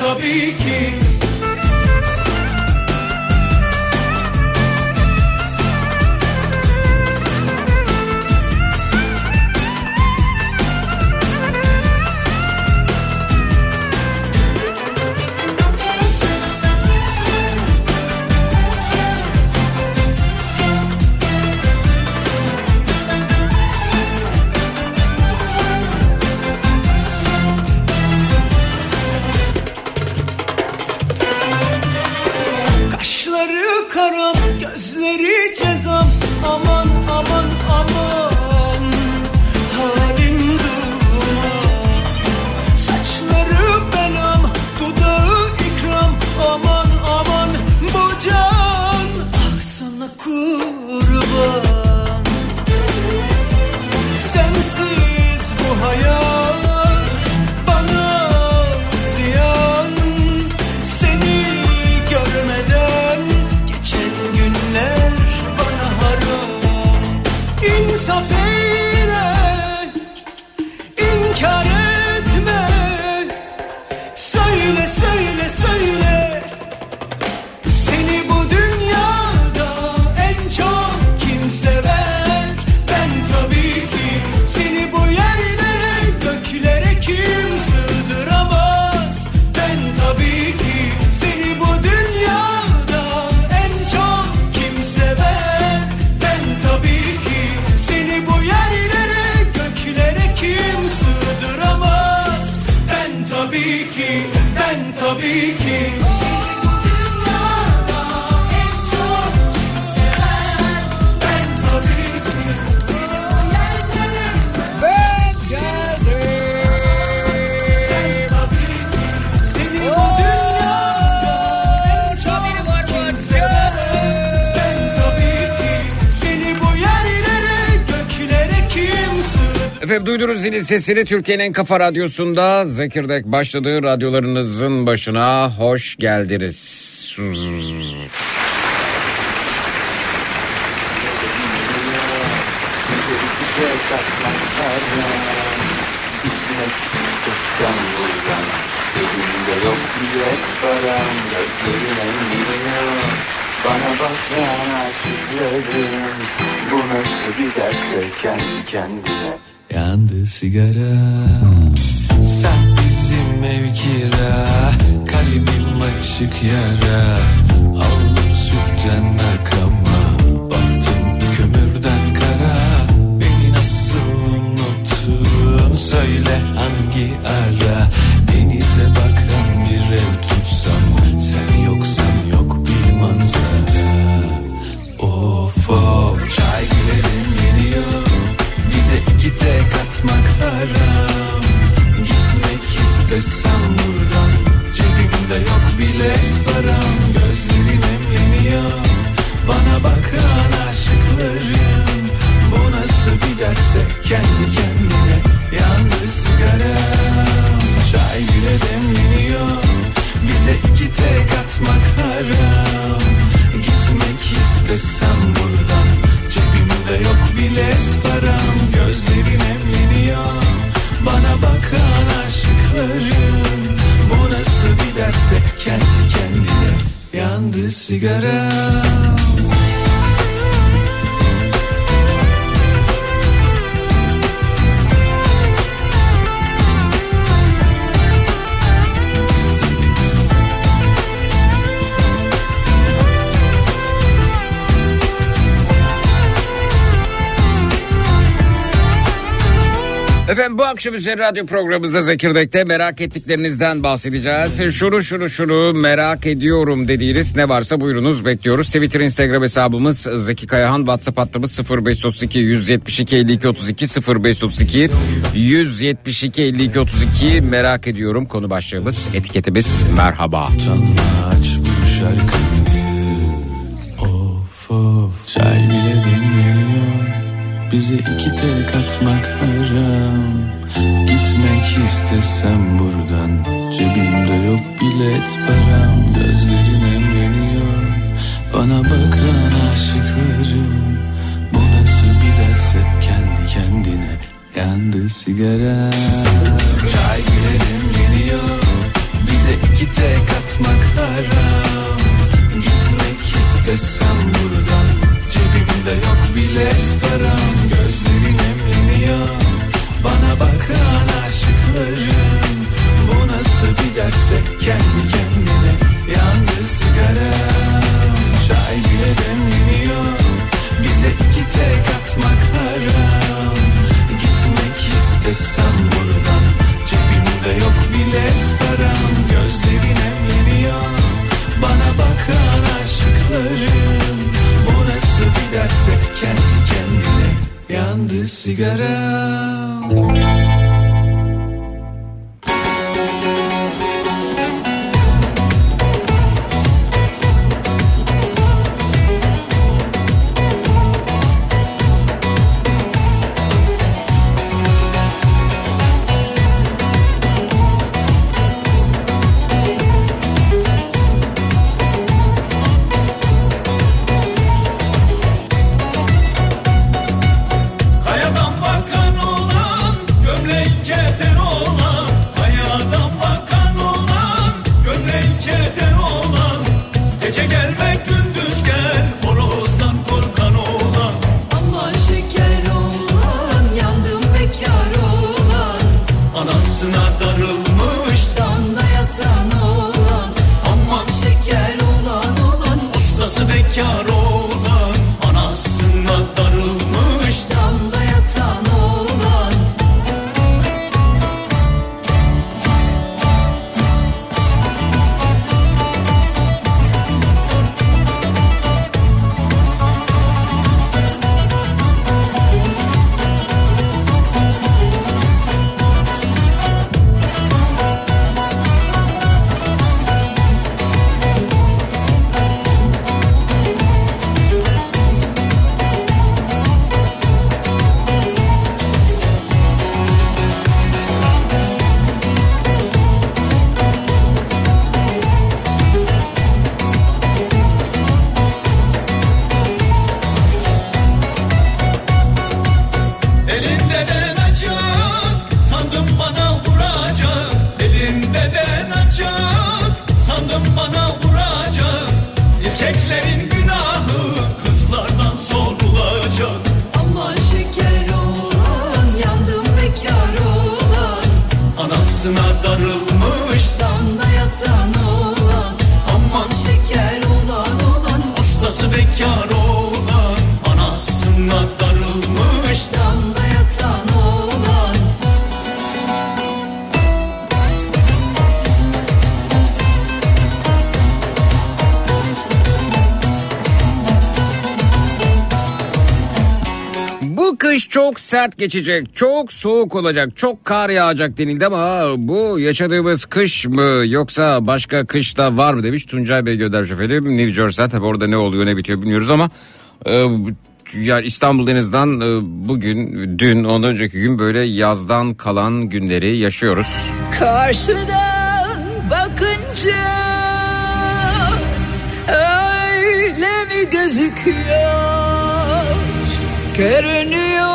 Tabii ki sesini Türkiye'nin en kafa radyosunda Zekirdek başladığı radyolarınızın başına hoş geldiniz yandı sigara. Sen bizim ev kira kalbim açık yara. Aldım sütten nakama baktım kömürden kara. Beni nasıl unuttun? Söyle. Yatmak haram Gitmek istesem buradan Cebimde yok bilet param. Gözlerim emleniyor Bana bakan aşıklarım Bu nasıl bir derse kendi kendine Yandı sigaram. Çay bile demleniyor Bize iki tek atmak haram. Gitmek istesem buradan Cebimde yok bilet param. Gözlerim emleniyor dünya Bana bakan aşıklarım Bu nasıl bir derse kendi kendine Yandı sigara. Akşam üzeri radyo programımızda Zekirdek'te merak ettiklerinizden bahsedeceğiz. Şunu şunu şunu merak ediyorum dediğiniz ne varsa buyurunuz bekliyoruz. Twitter Instagram hesabımız Zeki Kayahan WhatsApp hattımız 0532 172 52 32 0532 172 52 32 merak ediyorum konu başlığımız etiketimiz merhaba. Aç bu şarkıyı of of bize iki tek atmak haram. Gitmek istesem buradan Cebimde yok bilet param. Gözlerin emreniyor Bana bakan aşıklarım. Bu nasıl bir ders hep kendi kendine Yandı sigara. Bile demleniyor Bize iki tek atmak haram. Gitmek istesem buradan Cebimde yok bilet param. Gözlerin emreniyor bana bakan aşıklarım Bu nasıl bir derse kendi kendine Yandı sigaram. Çay bile demleniyor. Bize iki tek atmak haram. Gitmek istesem sigara çok sert geçecek, çok soğuk olacak, çok kar yağacak denildi ama bu yaşadığımız kış mı yoksa başka kış da var mı demiş Tuncay Bey göndermiş efendim. New Jersey'den tabi orada ne oluyor ne bitiyor bilmiyoruz ama e, yani İstanbul Deniz'den e, bugün, dün, ondan önceki gün böyle yazdan kalan günleri yaşıyoruz. Karşıdan bakınca öyle mi gözüküyor? Görünüyorum.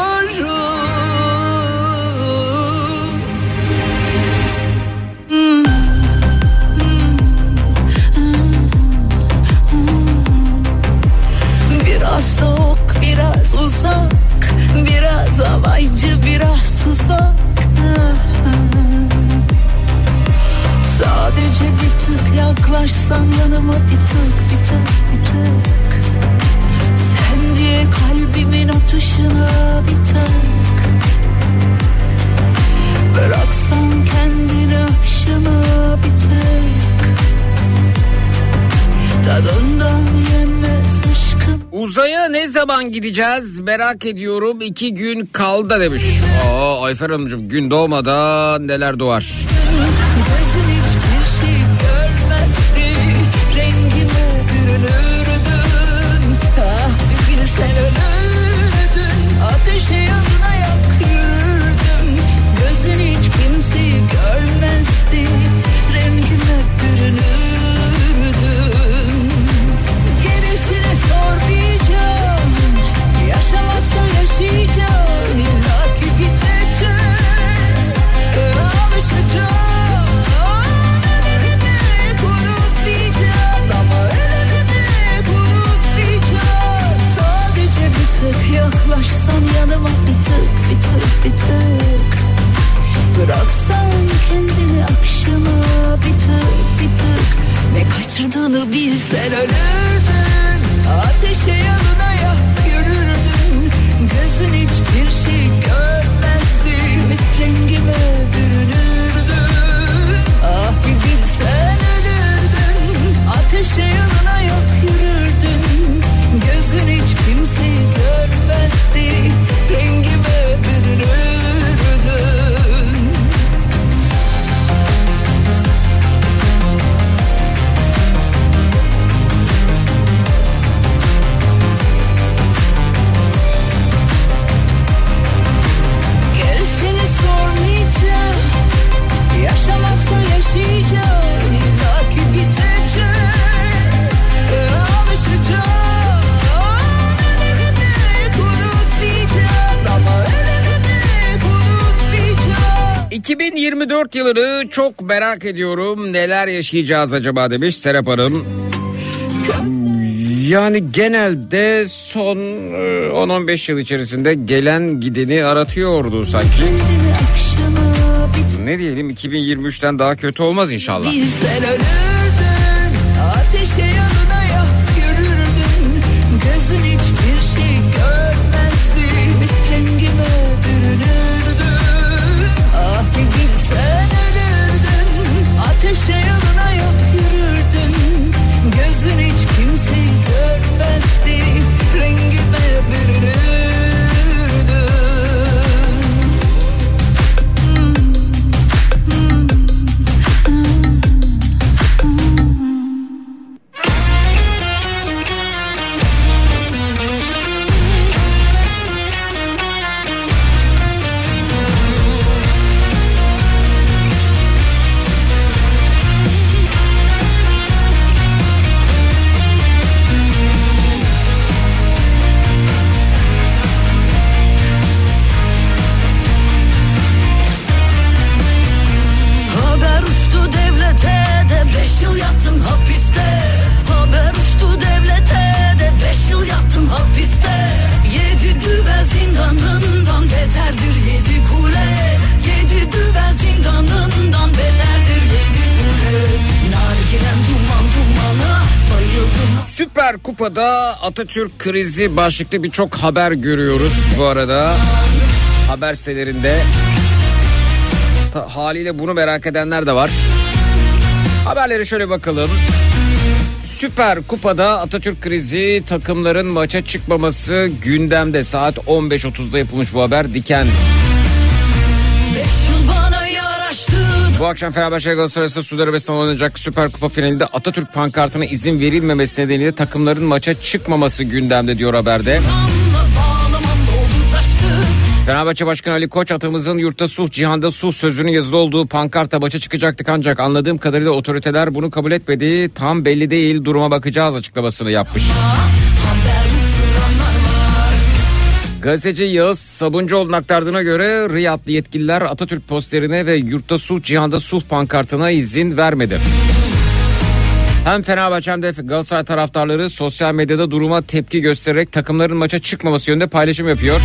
Biraz soğuk, biraz uzak, biraz havaycı, biraz tuzak. Sadece bir tık yaklaşsan yanıma bir tık, bir tık, bir tık. Kalbimin atışına bir tık. Bıraksan kendini akşama bir tık. Tadından yenmez aşkım. Uzaya ne zaman gideceğiz merak ediyorum. iki gün kaldı demiş. Aa Ayfer Hanımcığım gün doğmadan neler doğar. Gözün ölürdün Bıraksan kendini akşama bir tık bir tık. Ne kaçırdığını bilsen ölürdün. Ateşe yanına yak yürürdün. Gözün hiçbir şey görmezdi. Rengime 2024 yılını çok merak ediyorum. Neler yaşayacağız acaba demiş Serap Hanım. Yani genelde son e, 10-15 yıl içerisinde gelen gideni aratıyordu sanki. Bir Ne diyelim 2023'ten daha kötü olmaz inşallah. Bilsen ölürdün Ateşe Süper Kupa'da Atatürk krizi başlıklı birçok haber görüyoruz bu arada. Haber sitelerinde. Ta, haliyle bunu merak edenler de var. Haberlere şöyle bakalım. Süper Kupa'da Atatürk krizi takımların maça çıkmaması gündemde saat 15.30'da yapılmış bu haber Diken. Bu akşam Fenerbahçe Galatasaray Suudi Arabistan oynanacak Süper Kupa finalinde Atatürk pankartına izin verilmemesi nedeniyle takımların maça çıkmaması gündemde diyor haberde. Fenerbahçe Başkanı Ali Koç atımızın yurtta sulh cihanda sulh sözünün yazılı olduğu pankarta maça çıkacaktık ancak anladığım kadarıyla otoriteler bunu kabul etmedi. Tam belli değil duruma bakacağız açıklamasını yapmış. Var Gazeteci Yağız Sabuncuoğlu'nun aktardığına göre Riyadlı yetkililer Atatürk posterine ve yurtta sulh cihanda sulh pankartına izin vermedi. Hem Fenerbahçe hem de Galatasaray taraftarları sosyal medyada duruma tepki göstererek takımların maça çıkmaması yönünde paylaşım yapıyor.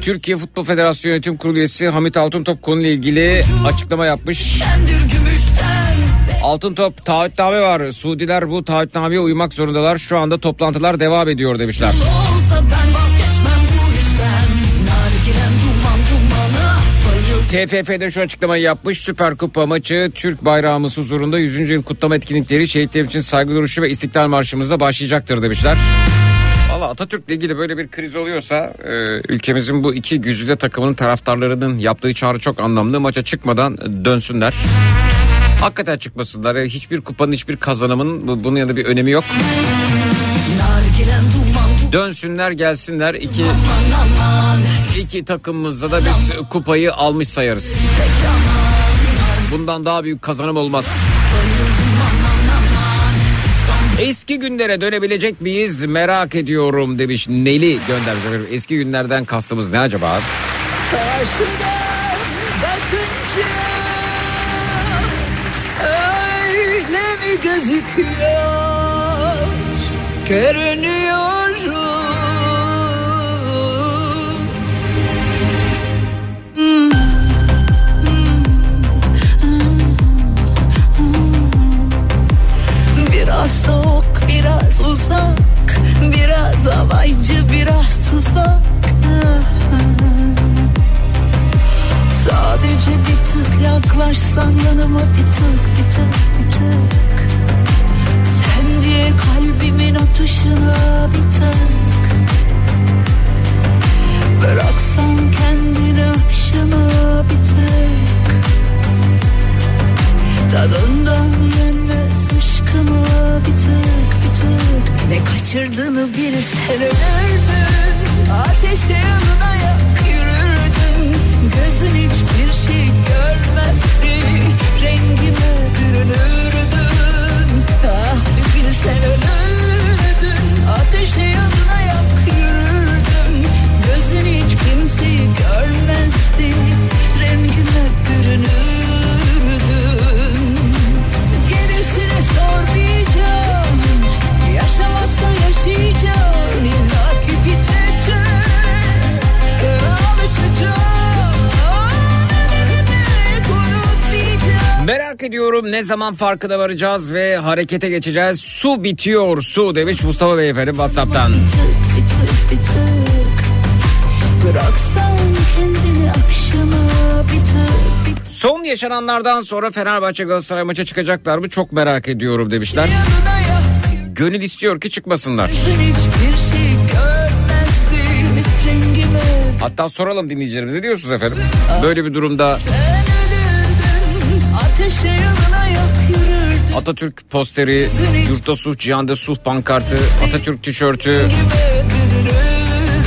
Türkiye Futbol Federasyonu Yönetim Kurulu üyesi Hamit Altıntop konuyla ilgili açıklama yapmış. güçlendir gümüşten Altıntop taahhütname var. Suudiler bu taahhütnameye uymak zorundalar. Şu anda toplantılar devam ediyor demişler. TFF'de şu açıklamayı yapmış. Süper Kupa maçı Türk bayrağımız huzurunda 100. yıl kutlama etkinlikleri şehitler için saygı duruşu ve istiklal marşımızla başlayacaktır demişler. Valla Atatürk'le ilgili böyle bir kriz oluyorsa e, ülkemizin bu iki güzide takımının taraftarlarının yaptığı çağrı çok anlamlı. Maça çıkmadan dönsünler. Hakikaten çıkmasınlar. Yani hiçbir kupanın hiçbir kazanımın bu- bunun yanında bir önemi yok. Dönsünler gelsinler. İki, iki takımımızda da biz kupayı almış sayarız. Bundan daha büyük kazanım olmaz. Eski günlere dönebilecek miyiz merak ediyorum demiş Neli göndermiş. Eski günlerden kastımız ne acaba? Karşıdan gözüküyor görünüyorum. Biraz soğuk, biraz uzak Biraz havaycı, biraz tuzak. Sadece bir tık yaklaşsan yanıma bir tık bir tık bir tık Kalbimin atışına bir tık. Bıraksan kendini akşama bir tık. Tadından yenmez aşkıma bir tık bir tık. Ne kaçırdığını bilsen ölürdün Ateşe yanına Merak ediyorum ne zaman farkına varacağız ve harekete geçeceğiz. Su bitiyor su demiş Mustafa Beyefendi Whatsapp'tan. Tık bir tık Son yaşananlardan sonra Fenerbahçe Galatasaray maça çıkacaklar mı çok merak ediyorum demişler. Gönül istiyor ki çıkmasınlar. Şey Hatta soralım dinleyicilerimize ne diyorsunuz efendim? Böyle bir durumda Atatürk posteri, yurtta sulh, cihanda sulh pankartı, Atatürk tişörtü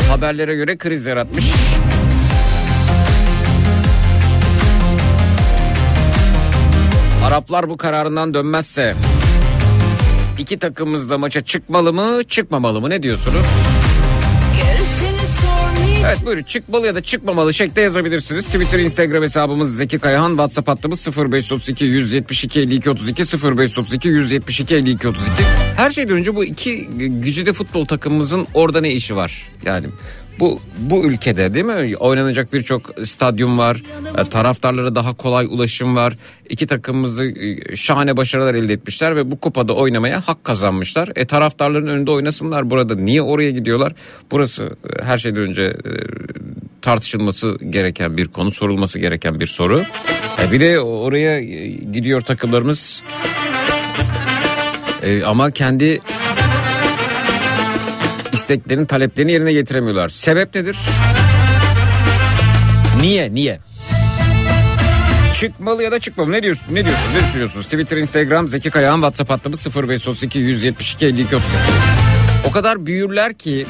haberlere göre kriz yaratmış. Araplar bu kararından dönmezse iki takımımız da maça çıkmalı mı çıkmamalı mı ne diyorsunuz? Evet buyurun çıkmalı ya da çıkmamalı şekilde yazabilirsiniz. Twitter, Instagram hesabımız Zeki Kayahan, WhatsApp hattımız 0532 172 52 32 0532 172 52 32. Her şeyden önce bu iki güzide futbol takımımızın orada ne işi var? Yani bu bu ülkede değil mi? Oynanacak birçok stadyum var. E, taraftarlara daha kolay ulaşım var. İki takımımızı e, şahane başarılar elde etmişler ve bu kupada oynamaya hak kazanmışlar. E taraftarların önünde oynasınlar burada. Niye oraya gidiyorlar? Burası e, her şeyden önce tartışılması gereken bir konu, sorulması gereken bir soru. E, bir de oraya gidiyor takımlarımız. E, ama kendi isteklerini, taleplerini yerine getiremiyorlar. Sebep nedir? Niye? Niye? Çıkmalı ya da çıkmalı. Ne diyorsun? Ne diyorsunuz? Ne düşünüyorsunuz? Twitter, Instagram, Zeki Kayağan, WhatsApp hattımız 0532 172 52 32. O kadar büyürler ki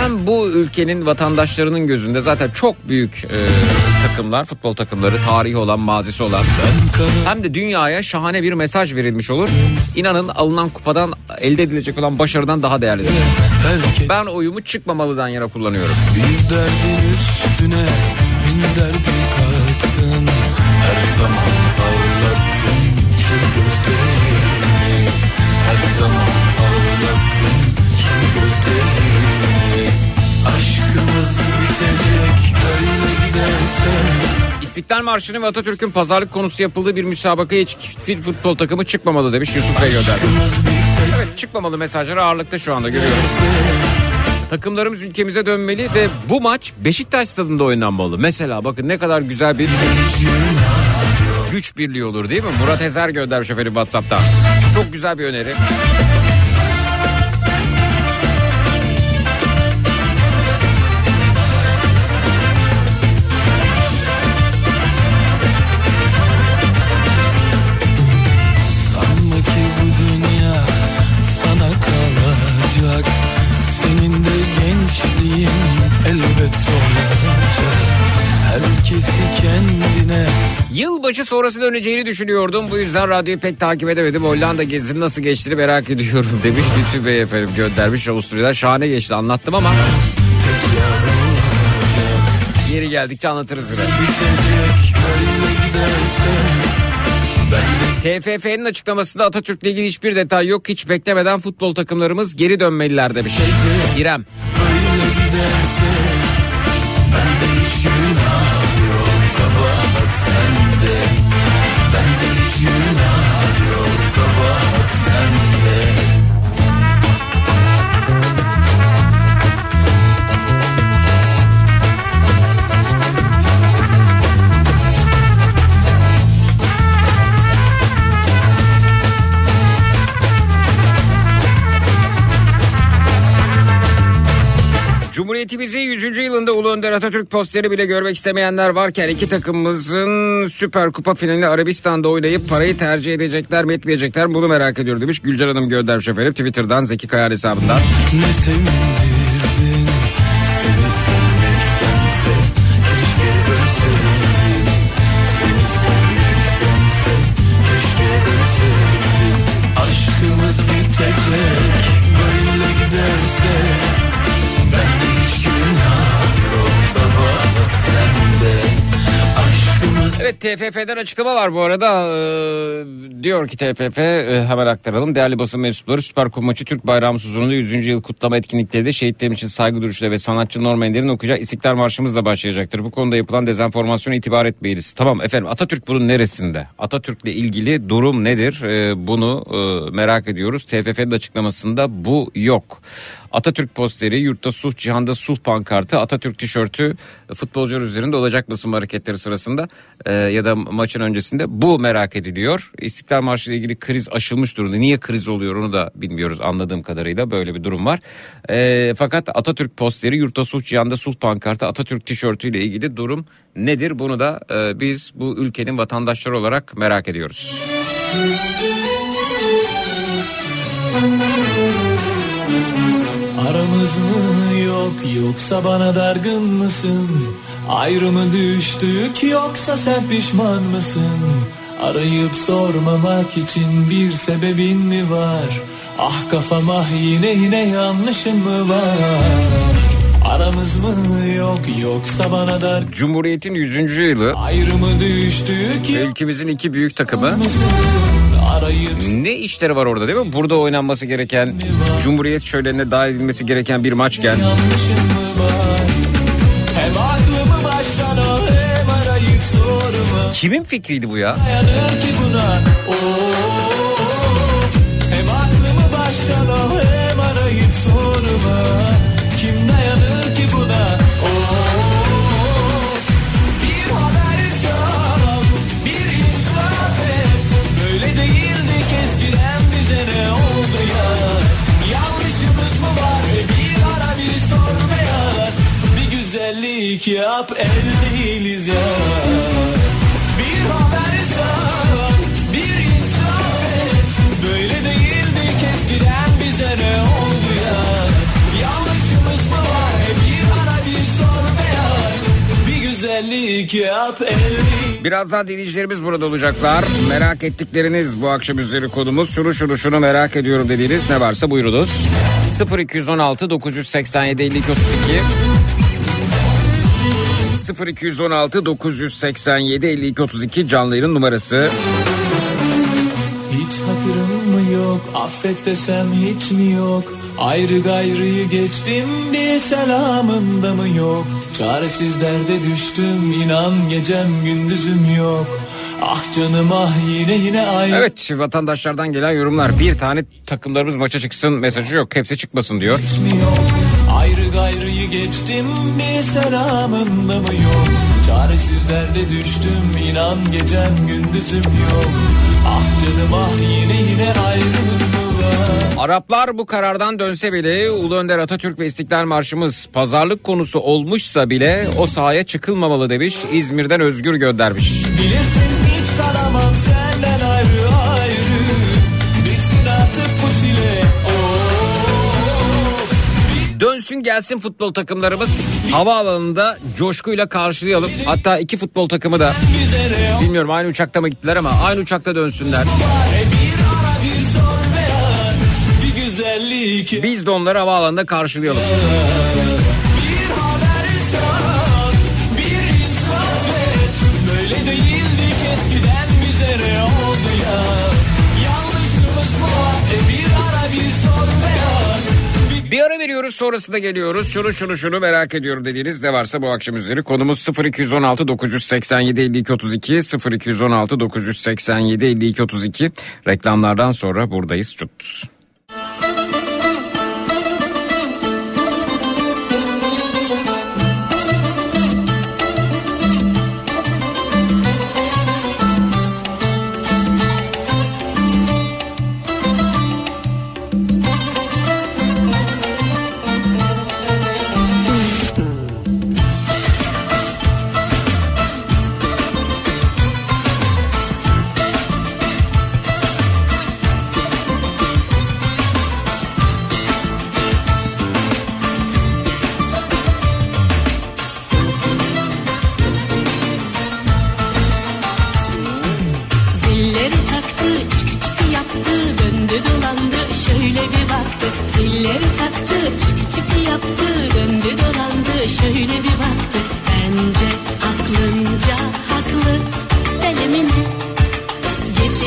hem bu ülkenin vatandaşlarının gözünde zaten çok büyük e, takımlar, futbol takımları, tarihi olan, mazisi olan hem de dünyaya şahane bir mesaj verilmiş olur. İnanın alınan kupadan elde edilecek olan başarıdan daha değerlidir. Ben oyumu çıkmamalıdan yana kullanıyorum. bir derdin üstüne bin derdi kattın Her zaman ağlattın şu gözlerini Her zaman ağlattın şu gözlerini Aşkımız bitecek böyle giderse İstiklal Marşı'nın ve Atatürk'ün pazarlık konusu yapıldığı bir müsabakaya hiç fil futbol takımı çıkmamalı demiş Yusuf Bey gönderdi. Evet çıkmamalı mesajları ağırlıkta şu anda görüyoruz. Takımlarımız ülkemize dönmeli ve bu maç Beşiktaş stadında oynanmalı. Mesela bakın ne kadar güzel bir güç birliği olur değil mi? Murat Ezer göndermiş efendim Whatsapp'ta. Çok güzel bir öneri. Yılbaşı sonrası döneceğini düşünüyordum. Bu yüzden radyoyu pek takip edemedim. Hollanda gezisi nasıl geçtiğini merak ediyorum demiş Lütfü Bey efendim göndermiş Avusturya'dan. Şahane geçti anlattım ama yeri geldikçe anlatırız TFF'nin açıklamasında Atatürk'le ilgili hiçbir detay yok. Hiç beklemeden futbol takımlarımız geri dönmeliler demiş. İrem. Giderse Bende hiç günah Cumhuriyetimizin 100. yılında Ulu Önder Atatürk posteri bile görmek istemeyenler varken iki takımımızın Süper Kupa finali Arabistan'da oynayıp parayı tercih edecekler mi etmeyecekler mi bunu merak ediyor demiş. Gülcan Hanım göndermiş efendim Twitter'dan Zeki Kayar hesabından. Ne sevindirdin Evet TFF'den açıklama var bu arada. Ee, diyor ki TFF e, hemen aktaralım. Değerli basın mensupları Süper Kupa maçı Türk bayrağımız huzurunda 100. yıl kutlama etkinlikleri de şehitlerim için saygı duruşuyla ve sanatçı Norman Ender'in okuyacağı İstiklal Marşımızla başlayacaktır. Bu konuda yapılan dezenformasyona itibar etmeyiniz. Tamam efendim Atatürk bunun neresinde? Atatürk'le ilgili durum nedir? Ee, bunu e, merak ediyoruz. TFF'nin açıklamasında bu yok. Atatürk posteri, yurtta sulh, cihanda sulh pankartı, Atatürk tişörtü futbolcular üzerinde olacak basın hareketleri sırasında e, ya da maçın öncesinde bu merak ediliyor. İstiklal Marşı ile ilgili kriz aşılmış durumda. Niye kriz oluyor onu da bilmiyoruz anladığım kadarıyla böyle bir durum var. E, fakat Atatürk posteri, yurtta sulh, cihanda sulh pankartı, Atatürk tişörtü ile ilgili durum nedir? Bunu da e, biz bu ülkenin vatandaşları olarak merak ediyoruz. Aramız mı yok yoksa bana dargın mısın? Ayrımı düştük yoksa sen pişman mısın? Arayıp sormamak için bir sebebin mi var? Ah kafam ah yine yine yanlışın mı var? Aramız mı yok yoksa bana dargın Cumhuriyet'in 100. yılı Ayrımı düştük ülkemizin iki büyük takımı mısın? Ne işleri var orada değil mi? Burada oynanması gereken, Cumhuriyet şölenine dahil edilmesi gereken bir maçken. Kimin fikriydi bu ya? Ki buna, o güzellik yap el değiliz ya. Bir haber sal, bir insaf et. Böyle değildik eskiden bize ne oldu ya? Yanlışımız mı var? Bir ara bir sor beyan Bir güzellik yap elini Birazdan dinleyicilerimiz burada olacaklar. Merak ettikleriniz bu akşam üzeri konumuz. Şunu şunu şunu merak ediyorum dediğiniz ne varsa buyurunuz. 0216 987 52 32 0216 987 52 32 canlı yayın numarası. Hiç hatırım mı yok affet desem hiç mi yok Ayrı gayrıyı geçtim bir selamın da mı yok Çaresiz derde düştüm inan gecem gündüzüm yok Ah canım ah yine yine ayrı Evet vatandaşlardan gelen yorumlar. Bir tane takımlarımız maça çıksın mesajı yok. Hepsi çıkmasın diyor. hiç mi yok Ayrı gayrıyı geçtim bir selamın da mı yok Çaresiz derde düştüm inan gecem gündüzüm yok Ah canım ah yine yine ayrılık Araplar bu karardan dönse bile Ulu Önder Atatürk ve İstiklal Marşımız pazarlık konusu olmuşsa bile o sahaya çıkılmamalı demiş. İzmir'den Özgür göndermiş. Bilirsin hiç kalamam senden ayrı Of Dönsün gelsin futbol takımlarımız havaalanında coşkuyla karşılayalım. Hatta iki futbol takımı da bilmiyorum aynı uçakta mı gittiler ama aynı uçakta dönsünler. Biz de onları havaalanında karşılayalım. Bir ara veriyoruz sonrasında geliyoruz. Şunu şunu şunu merak ediyorum dediğiniz ne varsa bu akşam üzeri. Konumuz 0216 987 52 32 0216 987 52 32. Reklamlardan sonra buradayız. Çutuz.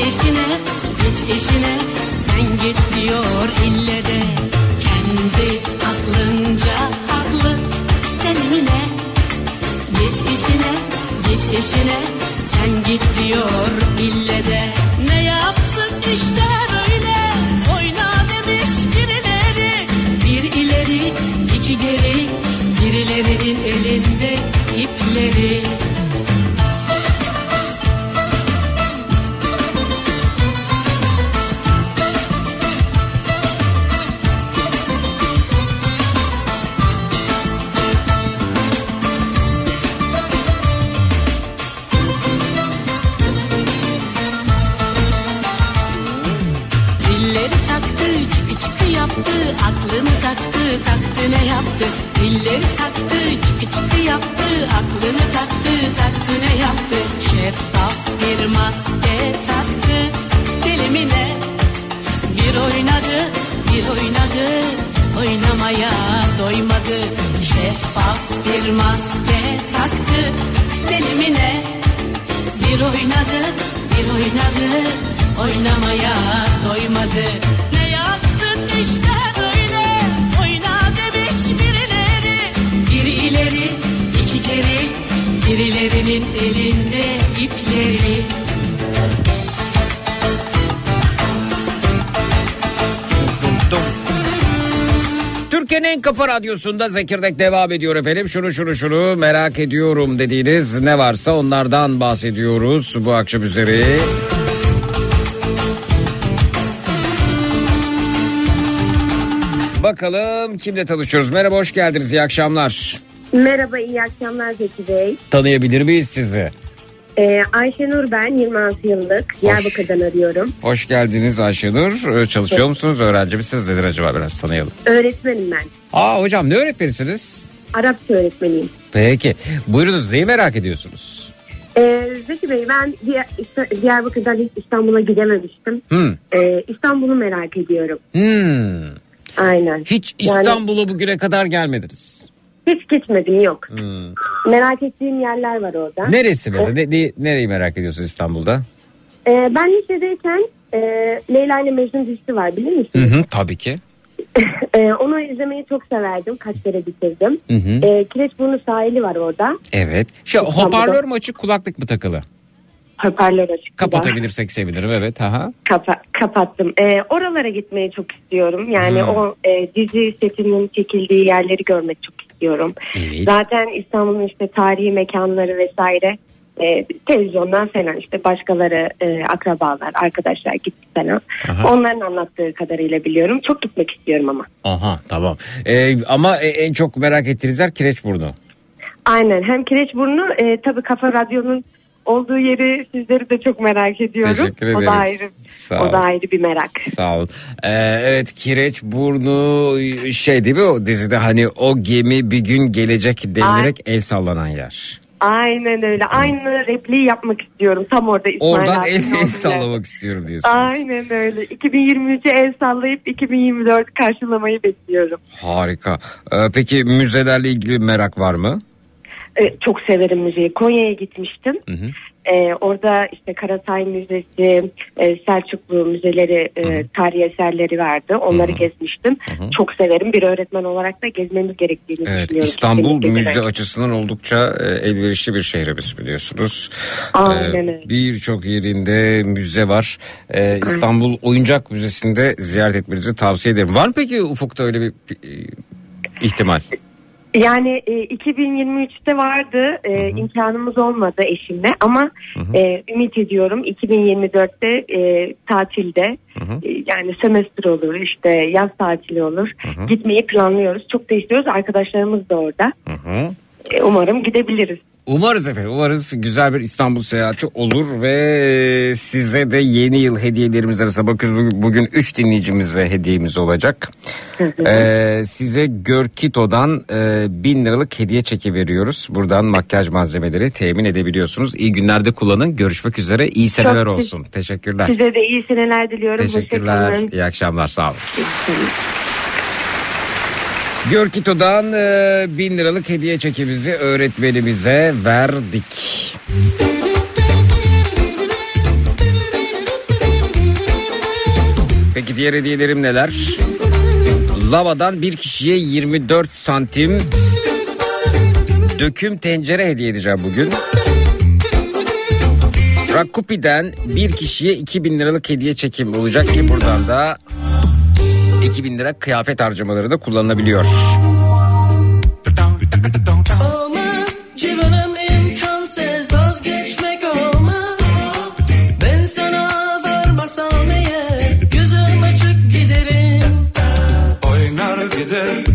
İşine, git işine, sen git diyor ille de. Kendi aklınca haklı, deli mi ne? Git işine, git işine, sen git diyor ille de. Ne yapsın işte böyle, oyna demiş birileri. Bir ileri, iki geri, birilerinin elinde ipleri. Radyosunda Zekirdek devam ediyor efendim. Şunu şunu şunu merak ediyorum dediğiniz ne varsa onlardan bahsediyoruz bu akşam üzeri. Bakalım kimle tanışıyoruz? Merhaba hoş geldiniz iyi akşamlar. Merhaba, iyi akşamlar Zeki Bey. Tanıyabilir miyiz sizi? Ee, Ayşenur ben, 26 yıllık. Diyarbakır'dan arıyorum. Hoş geldiniz Ayşenur. Ee, Çalışıyor musunuz? Öğrenci misiniz? Nedir acaba biraz tanıyalım. Öğretmenim ben. Aa hocam ne öğretmenisiniz? Arapça öğretmeniyim. Peki buyurunuz neyi merak ediyorsunuz? Ee, Zeki Bey ben Diya- İsta- Diyarbakır'dan hiç İstanbul'a gidememiştim. Hmm. Ee, İstanbul'u merak ediyorum. Hmm. Aynen. Hiç Yani İstanbul'a bugüne kadar gelmediniz. Hiç gitmedim yok. Hmm. Merak ettiğim yerler var orada. Neresi mesela? Ne, ne- nereyi merak ediyorsunuz İstanbul'da? Ee, ben lisedeyken e, Leyla ile Mecnun dizisi var bilir Hı misiniz? hı, tabii ki. Ee, onu izlemeyi çok severdim. Kaç kere bitirdim. Hı hı. Ee, Kireçburnu sahili var orada. Evet. Şu İstanbul'da. hoparlör mü açık kulaklık mı takılı? Hoparlör açık. Kapatabilirsek sevinirim evet. Aha. Kapa- kapattım. Ee, oralara gitmeyi çok istiyorum. Yani Hmm. o e, dizi setinin çekildiği yerleri görmek çok istiyorum. Evet. Zaten İstanbul'un işte tarihi mekanları vesaire e, televizyondan falan işte başkaları e, akrabalar, arkadaşlar gitti falan. Aha. Onların anlattığı kadarıyla biliyorum. Çok gitmek istiyorum ama. Aha tamam. Ee, ama e- en çok merak ettiğiniz yer Kireçburnu. Aynen. Hem Kireçburnu e, tabii Kafa Radyo'nun olduğu yeri sizleri de çok merak ediyorum. Teşekkür O ederiz. da ayrı, Sağ o da ayrı bir merak. Sağ olun. Ee, evet Kireçburnu şey değil mi o dizide hani o gemi bir gün gelecek denilerek el sallanan yer. Aynen öyle. Aynı repliği yapmak istiyorum. Tam orada İsmail Oradan el, el sallamak istiyorum diyorsunuz. Aynen öyle. 2023'e el sallayıp 2024 karşılamayı bekliyorum. Harika. Ee, peki müzelerle ilgili merak var mı? Ee, çok severim müziği. Konya'ya gitmiştim. Hı hı. Ee, orada işte Karatay Müzesi, e, Selçuklu müzeleri, e, tarihi eserleri vardı. Onları gezmiştim. Çok severim. Bir öğretmen olarak da gezmemiz gerektiğini Evet düşünüyorum. İstanbul Kesinlikle müze gerek. açısından oldukça e, elverişli bir şehrimiz biliyorsunuz. Aynen öyle. Birçok yerinde müze var. Ee, İstanbul Oyuncak Müzesi'nde ziyaret etmenizi tavsiye ederim. Var mı peki ufukta öyle bir e, ihtimal? Yani e, 2023'te vardı. E, imkanımız olmadı eşimle ama e, ümit ediyorum 2024'te e, tatilde e, yani semestr olur işte yaz tatili olur. Gitmeyi planlıyoruz. Çok da istiyoruz. Arkadaşlarımız da orada. Hı hı. E, umarım gidebiliriz. Umarız efendim. Umarız güzel bir İstanbul seyahati olur ve size de yeni yıl hediyelerimiz arasında bakıyoruz. Bugün, bugün 3 dinleyicimize hediyemiz olacak. Ee, size Görkito'dan e, 1000 liralık hediye çeki veriyoruz. Buradan makyaj malzemeleri temin edebiliyorsunuz. İyi günlerde kullanın. Görüşmek üzere. İyi seneler Çok olsun. Teşekkürler. Size de iyi seneler diliyorum. Teşekkürler. İyi akşamlar. Sağ olun. Görkito'dan e, 1000 liralık hediye çekimizi öğretmenimize verdik. Peki diğer hediyelerim neler? Lava'dan bir kişiye 24 santim döküm tencere hediye edeceğim bugün. Rakupi'den bir kişiye 2000 liralık hediye çekim olacak ki buradan da 2000 lira kıyafet harcamaları da kullanılabiliyor.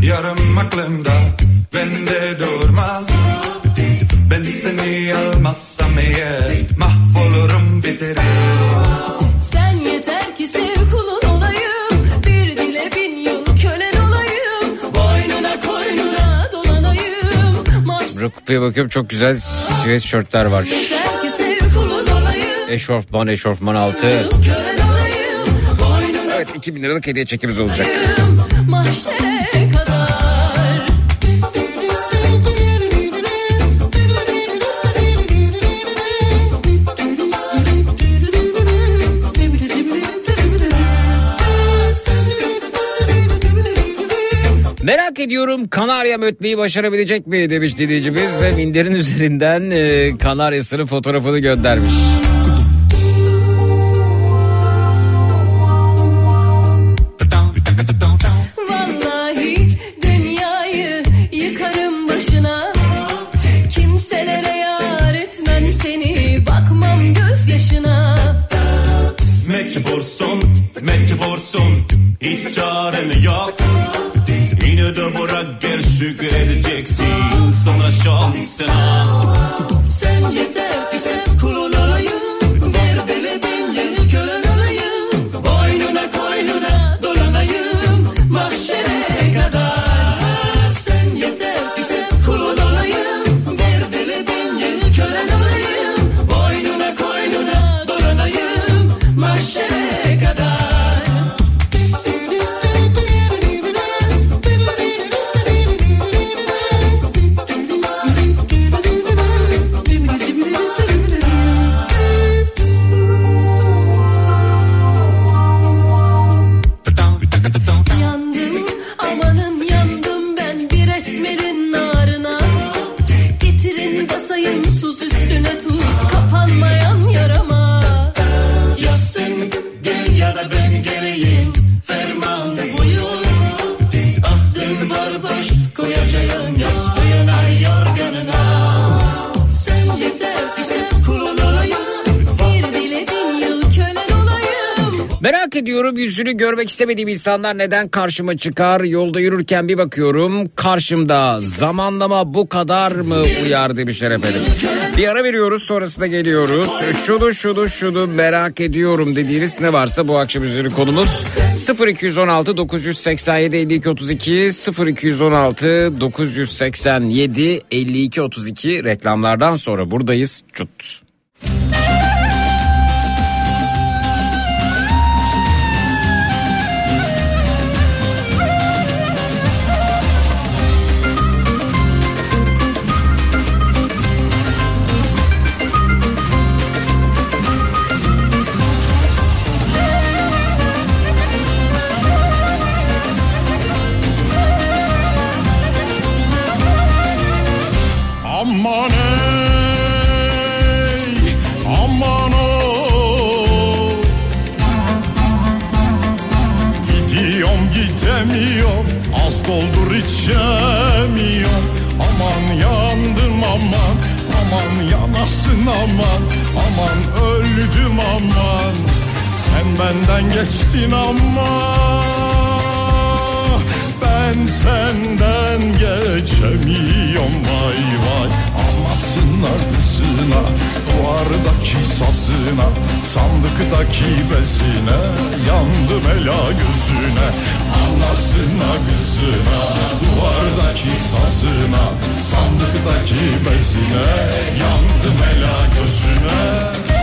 Yarım aklımda Bende durmaz. Ben seni almazsam eğer Mahvolurum biterim Rakupi'ye bakıyorum çok güzel sweatshirtler var. Eşofman, eşofman altı. Evet 2000 liralık hediye çekimiz olacak. Mahşere ediyorum. Kanaryam ötmeyi başarabilecek mi demiş dinleyicimiz ve minderin üzerinden e, Kanaryasının fotoğrafını göndermiş. mecbursun, mecbursun. Hiç çaren yok şükredeceksin Sonra şansına Sen yeter Merak ediyorum yüzünü görmek istemediğim insanlar neden karşıma çıkar? Yolda yürürken bir bakıyorum karşımda zamanlama bu kadar mı uyar demişler efendim. Bir ara veriyoruz sonrasında geliyoruz. Şunu şunu şunu merak ediyorum dediğiniz ne varsa bu akşam üzeri konumuz 0216 987 52 32 0216 987 52 32 reklamlardan sonra buradayız. Çut. Sazına Sandıktaki bezine Yandım ela gözüne Anasına kızına Duvardaki sazına Sandıktaki bezine Yandım ela gözüne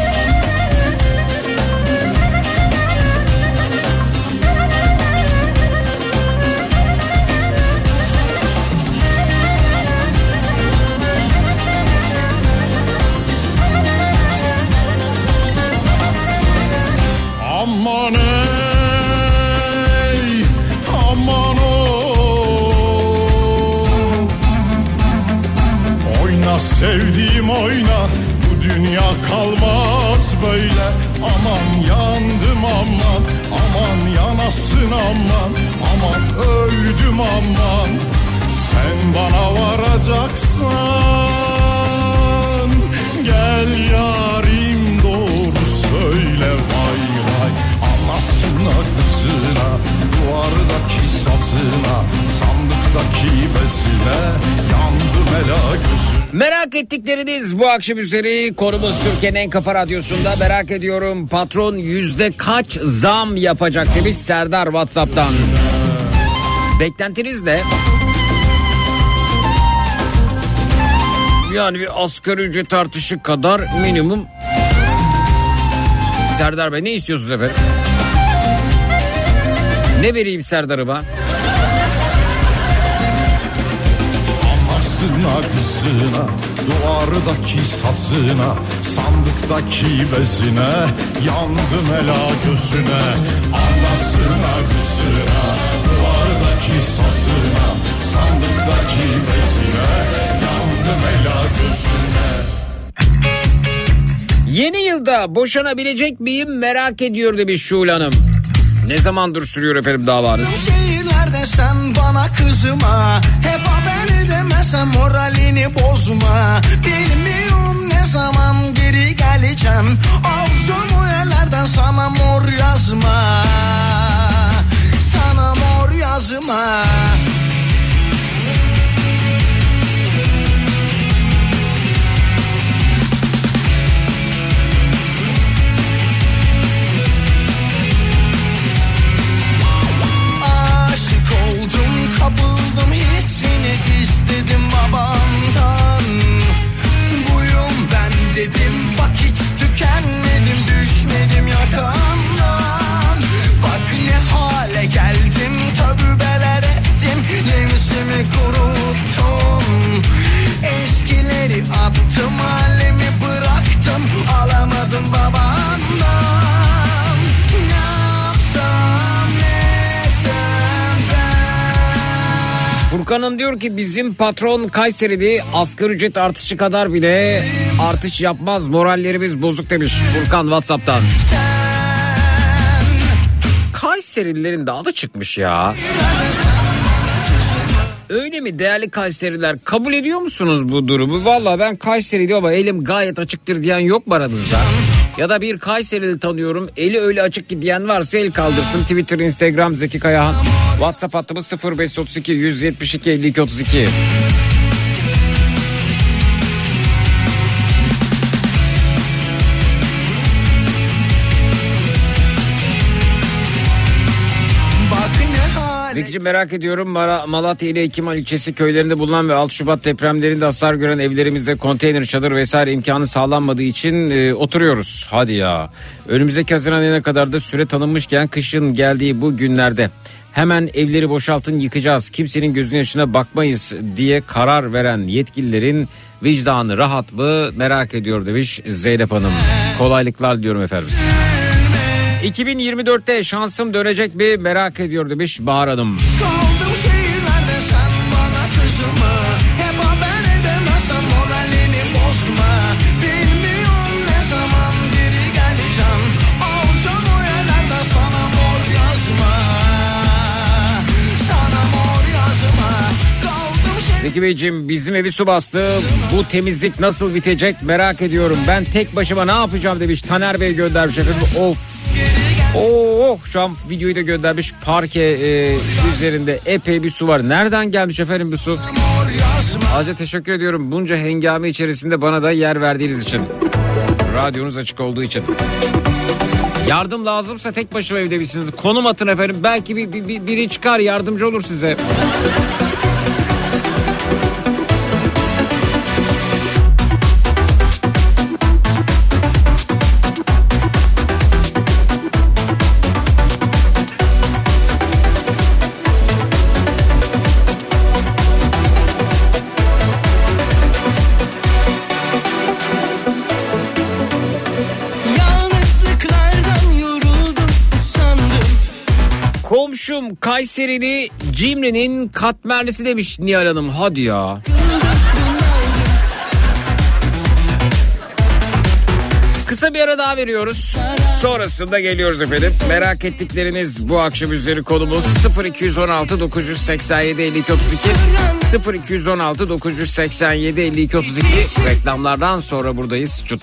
sevdiğim oyna Bu dünya kalmaz böyle. Aman yandım aman Aman yanasın aman Aman öldüm aman. Sen bana varacaksan Gel yarim Duvardaki sazına Sandıktaki bezine Yandım ela gözüne Merak ettikleriniz bu akşam üzeri konumuz Türkiye'nin en kafa radyosunda merak ediyorum patron yüzde kaç zam yapacak demiş Serdar Whatsapp'tan. Beklentiniz ne? Yani bir asgari ücret artışı kadar minimum. Serdar Bey ne istiyorsunuz efendim? Ne vereyim Serdar'ıma? Anasına kızına Duvardaki sazına Sandıktaki bezine Yandım ela gözüne Anasına kızına Duvardaki sazına Sandıktaki bezine Yandım ela gözüne Yeni yılda boşanabilecek miyim merak ediyor demiş Şule Hanım. Ne zamandır sürüyor efendim davanız? Şehirlerde sen bana kızıma Hep haber edemezsem moralini bozma. Bilmiyorum ne zaman geri geleceğim. Avucumu yerlerden sana mor yazma. Sana mor yazma. buldum hissini istedim babamdan Buyum ben dedim bak hiç tükenmedim düşmedim yakamdan. Bak ne hale geldim tövbeler ettim lemsimi kuruttum. Eskileri attım alemi bıraktım alamadım babamdan Furkan'ım diyor ki bizim patron Kayserili asgari ücret artışı kadar bile artış yapmaz morallerimiz bozuk demiş Furkan Whatsapp'tan. Kayserililerin de adı çıkmış ya. Öyle mi değerli Kayseriler kabul ediyor musunuz bu durumu? Valla ben Kayserili ama elim gayet açıktır diyen yok mu aranızda? Ya da bir Kayserili tanıyorum eli öyle açık ki diyen varsa el kaldırsın. Twitter, Instagram Zeki Kayahan. WhatsApp hattımız 0532 172 52 32. merak ediyorum Malatya ile Ekimal ilçesi köylerinde bulunan ve 6 Şubat depremlerinde hasar gören evlerimizde konteyner, çadır vesaire imkanı sağlanmadığı için e, oturuyoruz. Hadi ya. Önümüzdeki Haziran ayına kadar da süre tanınmışken kışın geldiği bu günlerde hemen evleri boşaltın yıkacağız. Kimsenin gözünün yaşına bakmayız diye karar veren yetkililerin vicdanı rahat mı merak ediyor demiş Zeynep Hanım. Kolaylıklar diyorum efendim. 2024'te şansım dönecek mi merak ediyor demiş Bahar Hanım. Zeki Beyciğim bizim evi su bastı. Bu temizlik nasıl bitecek merak ediyorum. Ben tek başıma ne yapacağım demiş. Taner Bey göndermiş efendim. Of. Oo, şu an videoyu da göndermiş. Parke e, üzerinde epey bir su var. Nereden gelmiş efendim bu su? Ayrıca teşekkür ediyorum. Bunca hengame içerisinde bana da yer verdiğiniz için. Radyonuz açık olduğu için. Yardım lazımsa tek başıma evde misiniz? Konum atın efendim. Belki bir- bir- biri çıkar yardımcı olur size. Komşum Kayserili Cimri'nin katmerlisi demiş Nihal Hanım. Hadi ya. Kısa bir ara daha veriyoruz. Sonrasında geliyoruz efendim. Merak ettikleriniz bu akşam üzeri konumuz 0216 987 52 32 0216 987 52 32 reklamlardan sonra buradayız. Cut.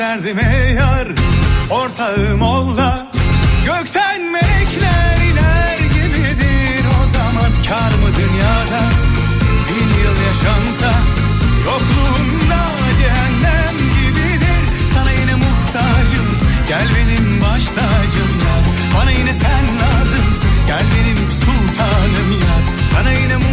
derdime yar ortağım ol da Gökten melekler iner gibidir O zaman. Kar mı dünyada bin yıl yaşansa Yokluğunda cehennem gibidir. Sana yine muhtacım Gel benim baş tacım ya Bana yine sen lazımsın Gel benim sultanım ya Sana yine muhtacım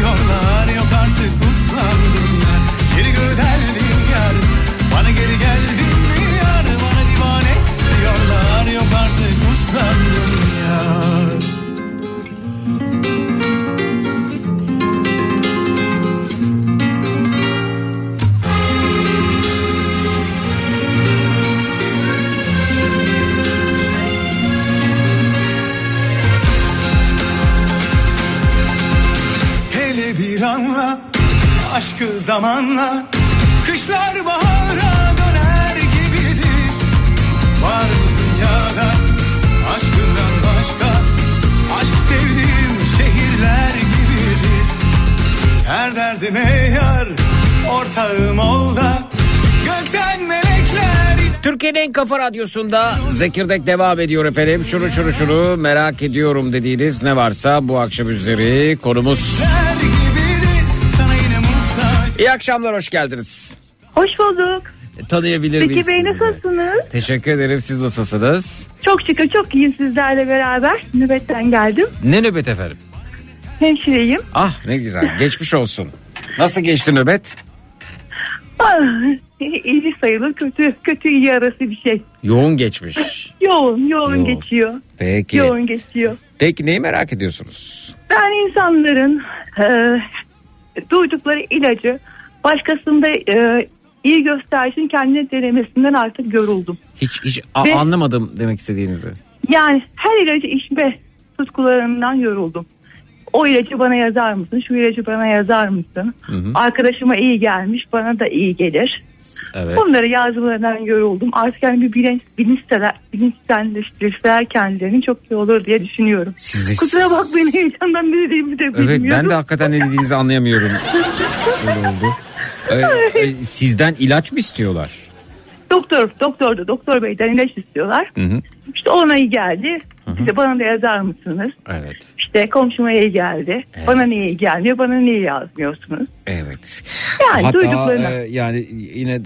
Diyorlar yok artık uslandım ben. Geri gödeldim yar Bana geri geldi zamanla Kışlar bahara döner gibidir Var mı dünyada aşkından başka Aşk sevdiğim şehirler gibidir Her derdime yar ortağım ol da Gökten melekler Türkiye'nin en kafa radyosunda Zekirdek devam ediyor efendim. Şunu şunu şunu merak ediyorum dediğiniz ne varsa bu akşam üzeri konumuz. İyi akşamlar hoş geldiniz. Hoş bulduk. E, Tanıyabilir miyiz Peki Bey sizi? nasılsınız? Teşekkür ederim siz nasılsınız? Çok şükür çok iyiyim sizlerle beraber. Nöbetten geldim. Ne nöbet efendim? Hemşireyim. Ah ne güzel geçmiş olsun. Nasıl geçti nöbet? Ah, iyi sayılır kötü kötü iyi arası bir şey. Yoğun geçmiş. Yoğun yoğun Yoğun. geçiyor. Peki. Yoğun geçiyor. Peki neyi merak ediyorsunuz? Ben insanların e, duydukları ilacı başkasında e, iyi göstersin kendine denemesinden artık yoruldum. Hiç, hiç Ve- anlamadım demek istediğinizi. Yani her ilacı içme tutkularından yoruldum. O ilacı bana yazar mısın? Şu ilacı bana yazar mısın? hı. Arkadaşıma iyi gelmiş, bana da iyi gelir. Evet. Bunları yazmalarından yoruldum. Artık yani bir bilinç, bilinçseler, bilinçselleştirseler kendilerini çok iyi olur diye düşünüyorum. Sizi- Kusura bakmayın heyecandan ne dediğimi de bilmiyorum. Evet ben de hakikaten ne dediğinizi anlayamıyorum. Öyle oldu. Ee, e, sizden ilaç mı istiyorlar? Doktor, doktor da doktor beyden ilaç istiyorlar. Hı hı. İşte ona iyi geldi. İşte bana da yazar mısınız? Evet. İşte komşuma iyi geldi. Evet. Bana niye iyi gelmiyor? Bana niye yazmıyorsunuz? Evet. Yani Hatta duyduklarına. e, yani yine e,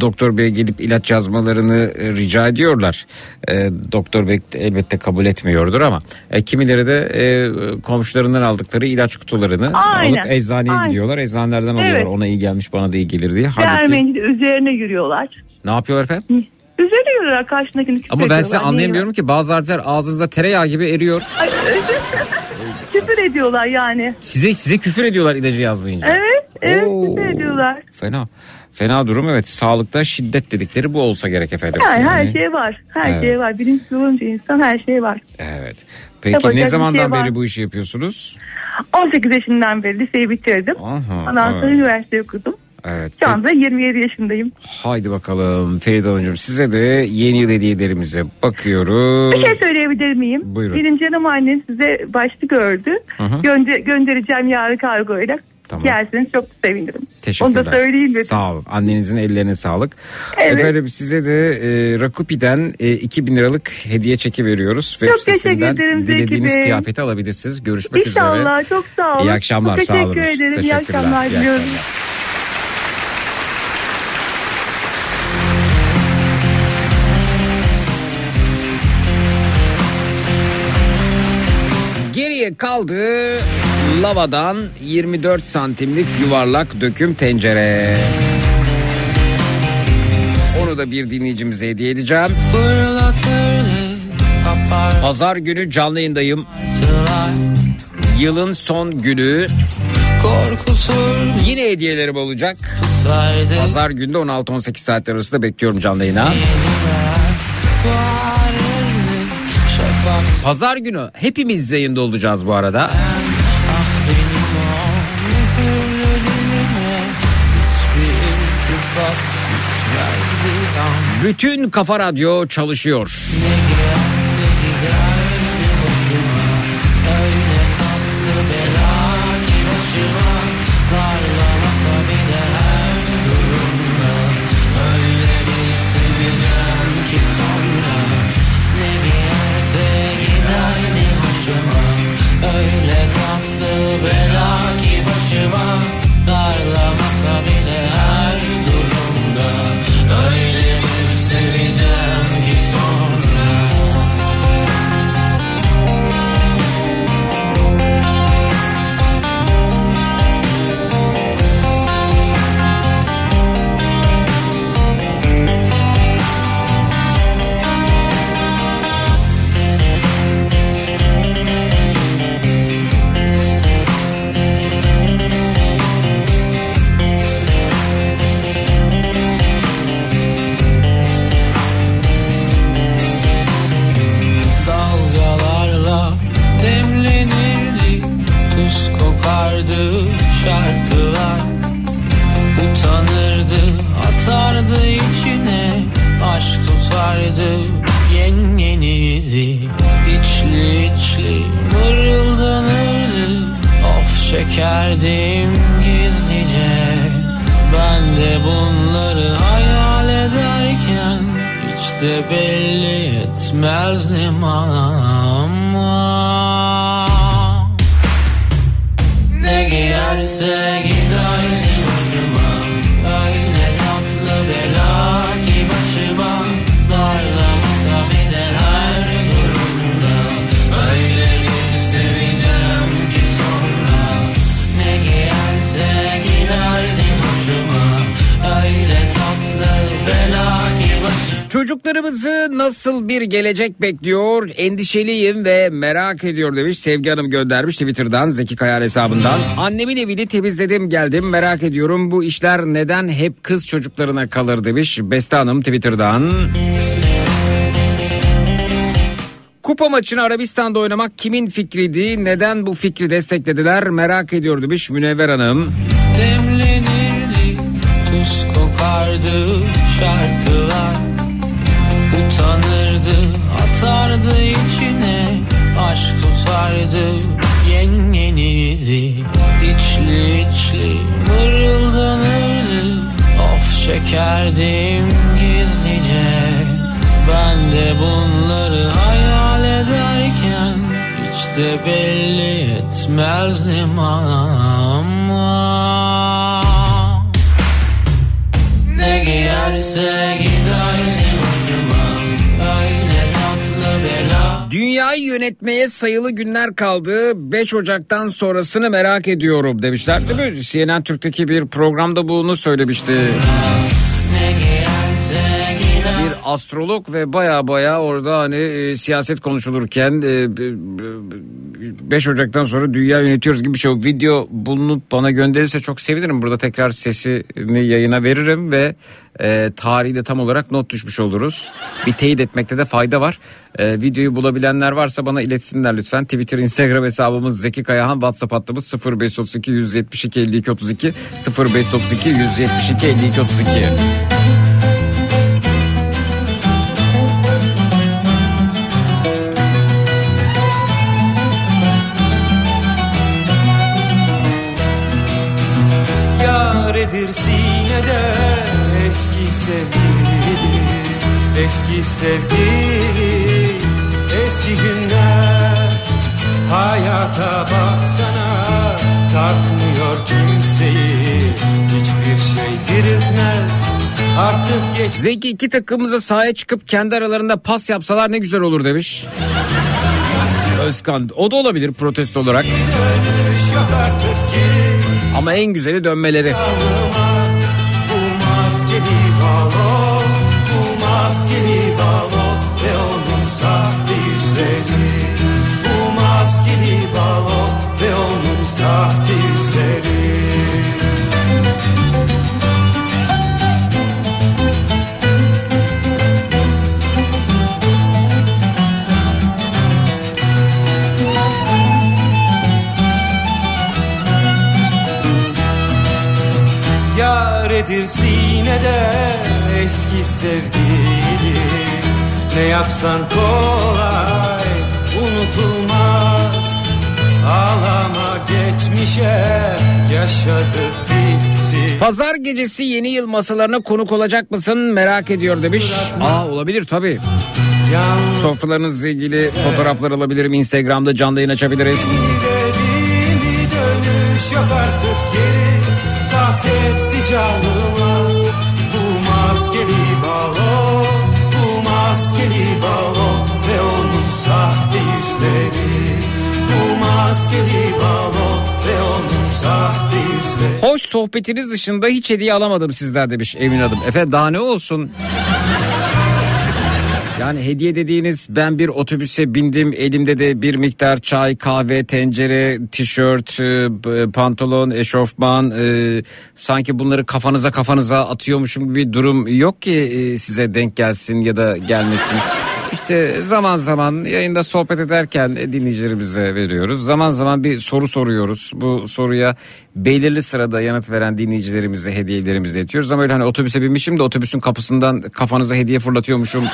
doktor bey gelip ilaç yazmalarını e, rica ediyorlar. E, doktor bey elbette kabul etmiyordur ama e, kimileri de e, komşularından aldıkları ilaç kutularını Aynen. alıp eczaneye Aynen. gidiyorlar. Eczanelerden alıyorlar. Evet. Ona iyi gelmiş bana da iyi gelir diye. Halbuki üzerine yürüyorlar. ne yapıyorlar efendim? Yürüyorlar karşındakini küfür Ama ben size ediyorlar. anlayamıyorum ki bazı harfler ağzınızda tereyağı gibi eriyor. Ay, küfür ediyorlar yani. Size size küfür ediyorlar ilacı yazmayınca. Evet, evet Oo. küfür ediyorlar. Fena. Fena durum evet. Sağlıkta şiddet dedikleri bu olsa gerek efendim. Yani her şey var. Her Evet. şey var. Bilinçli olunca insan her şey var. Evet. Peki Yapacak ne bir zamandan şey var. beri bu işi yapıyorsunuz? 18 yaşından beri liseyi bitirdim. Aha, Ondan sonra evet. üniversite okudum. Evet. Şu anda 27 yaşındayım. Haydi bakalım Feride Hanımcığım size de yeni yıl hediyelerimize bakıyoruz. Bir şey söyleyebilir miyim? Buyurun. Benim canım annem size başlı gördü. Hı hı. Gönde- göndereceğim yarın kargoyla. Tamam. Gelseniz çok sevinirim. Teşekkürler. Onu da söyleyeyim dedim. Sağ olun. Annenizin ellerine sağlık. Evet. Efendim size de e, Rakupi'den e, 2000 liralık hediye çeki veriyoruz. Web Çok teşekkür ederim Zeki dilediğiniz Bey. kıyafeti alabilirsiniz. Görüşmek üzere. İnşallah çok sağ olun. İyi akşamlar Çok sağ olun. teşekkür ederim. İyi akşamlar diliyorum. Geriye kaldı lavadan 24 santimlik yuvarlak döküm tencere. Onu da bir dinleyicimize hediye edeceğim. Pazar günü canlı yayındayım. Yılın son günü. Yine hediyelerim olacak. Pazar günde 16-18 saatler arasında bekliyorum canlı yayına. Pazar günü hepimiz yayında olacağız bu arada. Bütün Kafa Radyo çalışıyor. Öyle gelecek bekliyor? Endişeliyim ve merak ediyor demiş. Sevgi Hanım göndermiş Twitter'dan Zeki Kayar hesabından. Annemin evini temizledim geldim merak ediyorum. Bu işler neden hep kız çocuklarına kalır demiş. Beste Hanım Twitter'dan. Kupa maçını Arabistan'da oynamak kimin fikriydi? Neden bu fikri desteklediler? Merak ediyor demiş Münevver Hanım. demlenirdi kokardı şarkılar Utanırdı atardı içine Aşk tutardı yengeniydi İçli içli mırıldanırdı Of çekerdim gizlice. Ben de bunları hayal ederken Hiç de belli etmezdim ama. Ne giyerse giderdi Dünyayı yönetmeye sayılı günler kaldı. 5 Ocak'tan sonrasını merak ediyorum demişler. Değil mi? CNN Türk'teki bir programda bunu söylemişti. Astrolog ve baya baya orada hani e, siyaset konuşulurken e, 5 Ocak'tan sonra dünya yönetiyoruz gibi bir şey. O video bulunup bana gönderirse çok sevinirim. Burada tekrar sesini yayına veririm ve e, tarihi de tam olarak not düşmüş oluruz. Bir teyit etmekte de fayda var. E, videoyu bulabilenler varsa bana iletsinler lütfen. Twitter, Instagram hesabımız Zeki Kayahan, WhatsApp hattımız 0532 172 52 32 0532 172 52 32. Eski sevgili eski günler Hayata baksana takmıyor kimseyi Hiçbir şey diriltmez artık geç Zeki iki takımımıza sahaya çıkıp kendi aralarında pas yapsalar ne güzel olur demiş. Özkan o da olabilir protesto olarak ama en güzeli dönmeleri. Yanıma sahte yüzleri Yaredir sinede eski sevgili. Ne yapsan kolay unutulmaz Ağlama geçmişe yaşadık bitti Pazar gecesi yeni yıl masalarına konuk olacak mısın merak ediyor demiş. Aa olabilir tabii. Sofralarınızla ilgili fotoğraflar alabilirim. Instagram'da canlı yayın açabiliriz. dönüş yok artık geri Tak etti canıma Hoş sohbetiniz dışında hiç hediye alamadım sizden demiş Emin Adım. Efendim daha ne olsun? Yani hediye dediğiniz ben bir otobüse bindim elimde de bir miktar çay, kahve, tencere, tişört, e, pantolon, eşofman e, sanki bunları kafanıza kafanıza atıyormuşum gibi bir durum yok ki e, size denk gelsin ya da gelmesin. İşte zaman zaman yayında sohbet ederken dinleyicilerimize veriyoruz. Zaman zaman bir soru soruyoruz. Bu soruya belirli sırada yanıt veren dinleyicilerimize hediyelerimizi iletiyoruz. Ama öyle hani otobüse binmişim de otobüsün kapısından kafanıza hediye fırlatıyormuşum.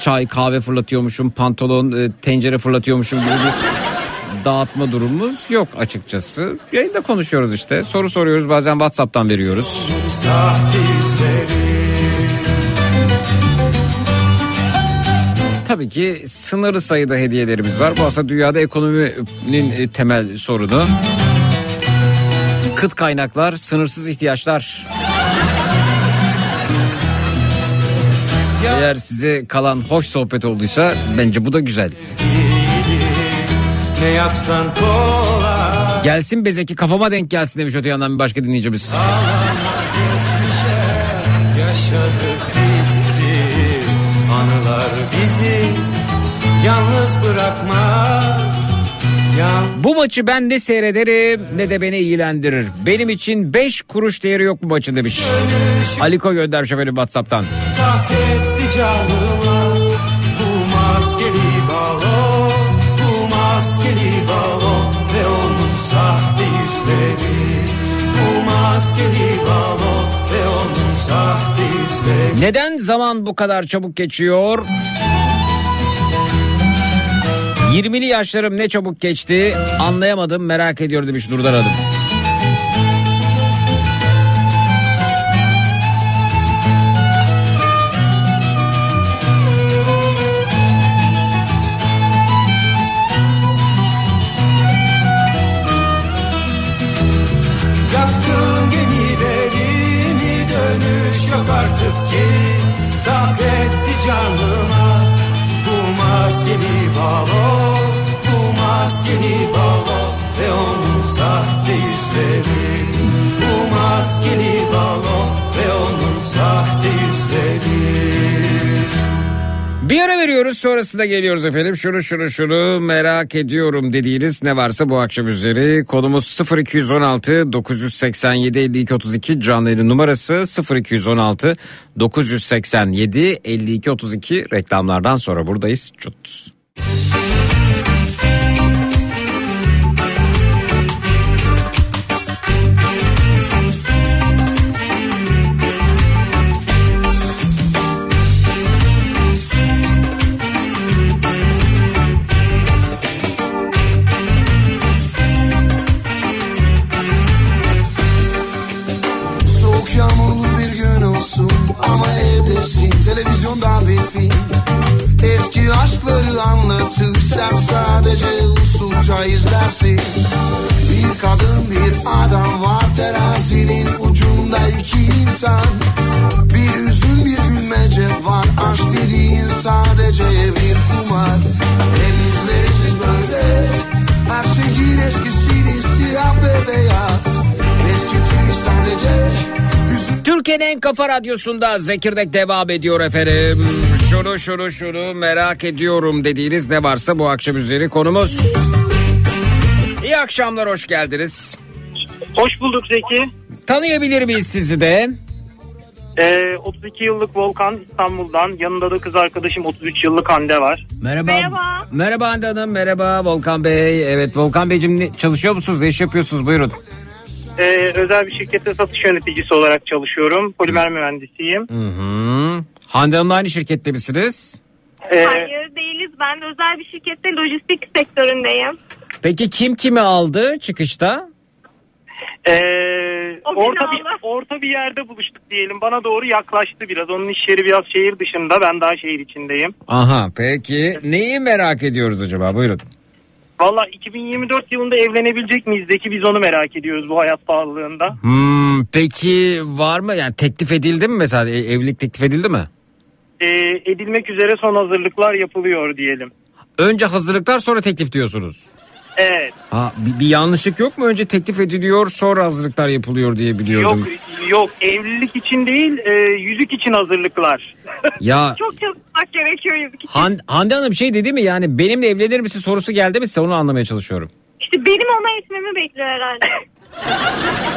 Çay kahve fırlatıyormuşum pantolon e, tencere fırlatıyormuşum gibi bir dağıtma durumumuz yok açıkçası. Yayında konuşuyoruz işte. Soru soruyoruz bazen WhatsApp'tan veriyoruz. Sahte Tabii ki sınırlı sayıda hediyelerimiz var. Bu aslında dünyada ekonominin e, temel sorunu. Kıt kaynaklar, sınırsız ihtiyaçlar. Eğer size kalan hoş sohbet olduysa bence bu da güzel. Ne yapsan kolay Gelsin bezeki kafama denk gelsin demiş öte yandan bir başka dinleyicimiz. Yaşadık Yalnız bırakmaz Yan Bu maçı ben de seyrederim ne de beni ilgilendirir. Benim için 5 kuruş değeri yok bu maçın demiş. Aliko göndermiş efendim Whatsapp'tan. tak etti canıma Bu maskeli balo Bu maskeli balo Ve onun sahte yüzleri Bu maskeli balo Ve onun sahte yüzleri Neden zaman bu kadar çabuk geçiyor? 20'li yaşlarım ne çabuk geçti anlayamadım merak ediyor demiş Nurdan Hanım. Veriyoruz sonrasında geliyoruz efendim. Şunu şunu şunu merak ediyorum dediğiniz ne varsa bu akşam üzeri. Konumuz 0216 987 52 32 canlı yayın numarası 0216 987 52 32 reklamlardan sonra buradayız. Çut. Aşkları anlatır sen sadece usulca izlersin. Bir kadın bir adam var terazinin ucunda iki insan. Bir üzüm bir gülmece var aşk dediğin sadece bir kumar. Hep izleriz böyle her şeyin eskisini siyah ve beyaz. Eskitmiş sadece Türkiye'nin en kafa radyosunda Zekirdek devam ediyor efendim. Şunu şunu şunu merak ediyorum dediğiniz ne varsa bu akşam üzeri konumuz. İyi akşamlar hoş geldiniz. Hoş bulduk Zeki. Tanıyabilir miyiz sizi de? Ee, 32 yıllık Volkan İstanbul'dan. Yanında da kız arkadaşım 33 yıllık Hande var. Merhaba. Merhaba. Merhaba Hande Hanım merhaba Volkan Bey. Evet Volkan Beyciğim çalışıyor musunuz? Ne iş yapıyorsunuz? Buyurun. Ee, özel bir şirkette satış yöneticisi olarak çalışıyorum. Polimer mühendisiyim. Hı hı. Hande Hanım'la aynı şirkette misiniz? Ee, Hayır değiliz. Ben özel bir şirkette lojistik sektöründeyim. Peki kim kimi aldı çıkışta? ee, orta bir orta bir yerde buluştuk diyelim. Bana doğru yaklaştı biraz. Onun iş yeri biraz şehir dışında. Ben daha şehir içindeyim. Aha peki neyi merak ediyoruz acaba? Buyurun. Valla 2024 yılında evlenebilecek miyiz Zeki? Biz onu merak ediyoruz bu hayat pahalılığında. Hmm, peki var mı yani teklif edildi mi mesela E- evlilik teklif edildi mi? Ee, edilmek üzere son hazırlıklar yapılıyor diyelim. Önce hazırlıklar sonra teklif diyorsunuz. Evet. Ha, bir, bir yanlışlık yok mu? Önce teklif ediliyor sonra hazırlıklar yapılıyor diye biliyordum. Yok yok evlilik için değil e, yüzük için hazırlıklar. Ya Çok çalışmak gerekiyor yüzük için. Han, Hande Hanım şey dedi mi yani benimle evlenir misin sorusu geldi mi size onu anlamaya çalışıyorum. İşte benim ona etmemi bekliyor herhalde.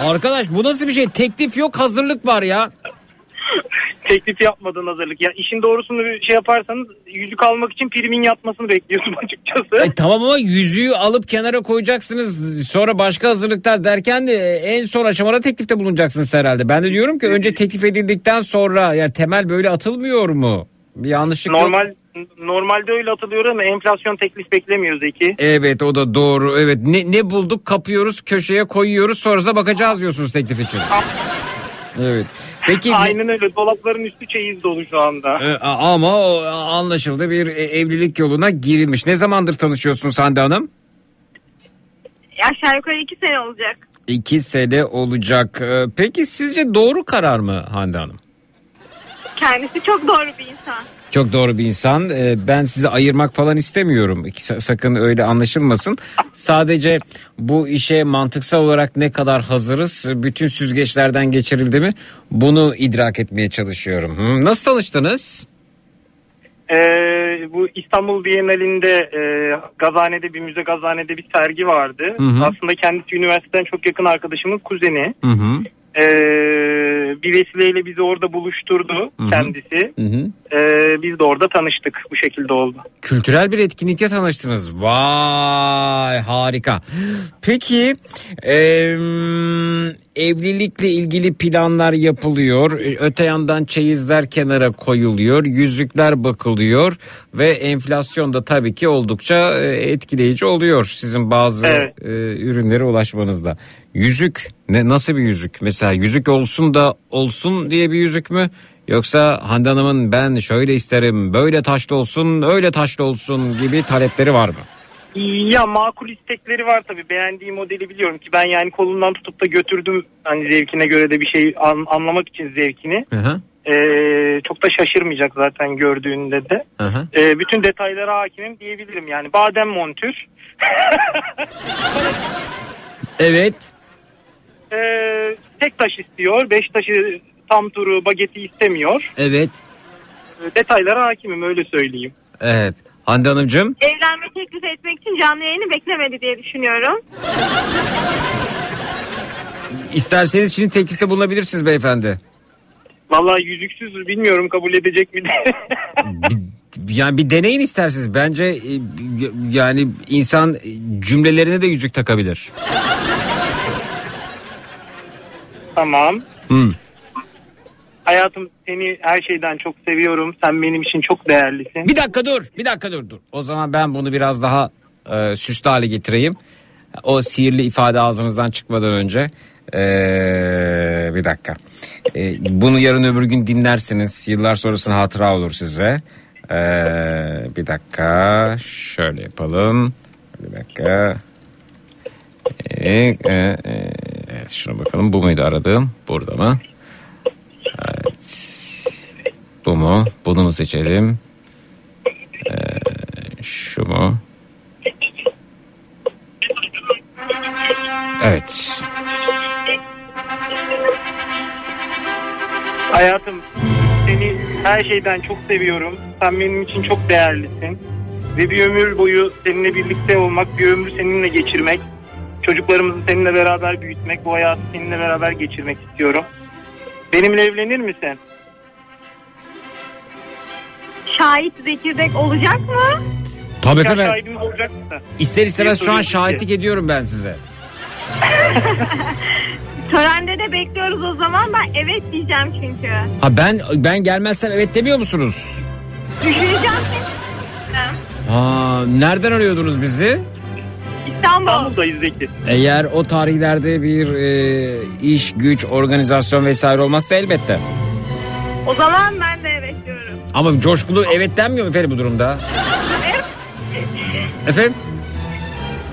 Arkadaş bu nasıl bir şey teklif yok hazırlık var ya. Teklif yapmadığın hazırlık. Ya işin doğrusunu bir şey yaparsanız yüzük almak için primin yatmasını bekliyorsun açıkçası. E, tamam ama yüzüğü alıp kenara koyacaksınız sonra başka hazırlıklar derken de e, en son aşamada teklifte bulunacaksınız herhalde. Ben de diyorum ki önce teklif edildikten sonra yani temel böyle atılmıyor mu? Bir yanlışlık yok. Normal normalde öyle atılıyor ama enflasyon teklif beklemiyor Zeki. Evet o da doğru. Evet ne, ne bulduk kapıyoruz köşeye koyuyoruz sonrasında bakacağız diyorsunuz teklif için. Evet. Peki Aynen öyle. Dolapların üstü çeyiz dolu şu anda. e, ama o anlaşıldı bir e, evlilik yoluna girilmiş. Ne zamandır tanışıyorsunuz Hande Hanım? Aşağı yukarı iki sene olacak. İki sene olacak. E, Peki sizce doğru karar mı Hande Hanım? Kendisi çok doğru bir insan. Çok doğru bir insan. Ee, Ben sizi ayırmak falan istemiyorum. Sa- Sakın öyle anlaşılmasın. Sadece bu işe mantıksal olarak ne kadar hazırız, bütün süzgeçlerden geçirildi mi? Bunu idrak etmeye çalışıyorum. Nasıl tanıştınız? Ee, bu İstanbul Bienalinde e, Gazhane'de bir müze Gazhane'de bir sergi vardı. Hı hı. Aslında kendisi üniversiteden çok yakın arkadaşımın kuzeni. Hı hı. Ee, bir vesileyle bizi orada buluşturdu Hı hı. kendisi. Hı hı. Ee, biz de orada tanıştık. Bu şekilde oldu. Kültürel bir etkinlikte tanıştınız. Vay harika. Peki em, evlilikle ilgili planlar yapılıyor. Ee, Öte yandan çeyizler kenara koyuluyor. Yüzükler bakılıyor. Ve enflasyon da tabii ki oldukça e, etkileyici oluyor. Sizin bazı Evet. e, ürünlere ulaşmanızda. Yüzük ne nasıl bir yüzük? Mesela yüzük olsun da olsun diye bir yüzük mü? Yoksa Hande Hanım'ın ben şöyle isterim böyle taşlı olsun öyle taşlı olsun gibi talepleri var mı? Ya makul istekleri var tabii. Beğendiği modeli biliyorum ki ben yani kolundan tutup da götürdüm hani zevkine göre de bir şey an- anlamak için zevkini. Hı hı. Ee, çok da şaşırmayacak zaten gördüğünde de. Hı hı. Ee, bütün detaylara hakimim diyebilirim yani. Badem montür. Evet. Ee, tek taş istiyor. Beş taşı tam turu bageti istemiyor. Evet. Ee, detaylara hakimim öyle söyleyeyim. Evet. Hande Hanımcığım. Evlenme teklif etmek için canlı yayını beklemedi diye düşünüyorum. isterseniz şimdi teklifte bulunabilirsiniz beyefendi. Vallahi yüzüksüz bilmiyorum kabul edecek mi. Yani bir deneyin isterseniz. Bence e, yani insan cümlelerine de yüzük takabilir. tamam. Hı. Hayatım seni her şeyden çok seviyorum. Sen benim için çok değerlisin. Bir dakika dur. Bir dakika dur dur. O zaman ben bunu biraz daha e, süslü hale getireyim. O sihirli ifade ağzınızdan çıkmadan önce. E, bir dakika. E, bunu yarın öbür gün dinlersiniz. Yıllar sonrasında hatıra olur size. E, bir dakika. Şöyle yapalım. Bir dakika. E, e, e, evet, şuna bakalım. Bu muydu aradığım? Burada mı? Evet. Bu mu? Bunu mu seçelim? Ee, şu mu? Evet. Hayatım seni her şeyden çok seviyorum. Sen benim için çok değerlisin. Ve bir ömür boyu seninle birlikte olmak, bir ömrü seninle geçirmek, çocuklarımızı seninle beraber büyütmek, bu hayatı seninle beraber geçirmek istiyorum. Benimle evlenir misin? Şahit zekirdek olacak mı? Tabii Nikah efendim. olacak mı? İster istemez şu an şahitlik ediyorum ben size. Törende de bekliyoruz o zaman. Ben evet diyeceğim çünkü. Ha ben ben gelmezsem evet demiyor musunuz? Düşüneceğim. Ha nereden arıyordunuz bizi? İstanbul. İstanbul'dayız Zeki. Eğer o tarihlerde bir e, iş, güç, organizasyon vesaire olmazsa elbette. O zaman ben de evet diyorum. Ama coşkulu evet denmiyor mu efendim bu durumda? Efendim?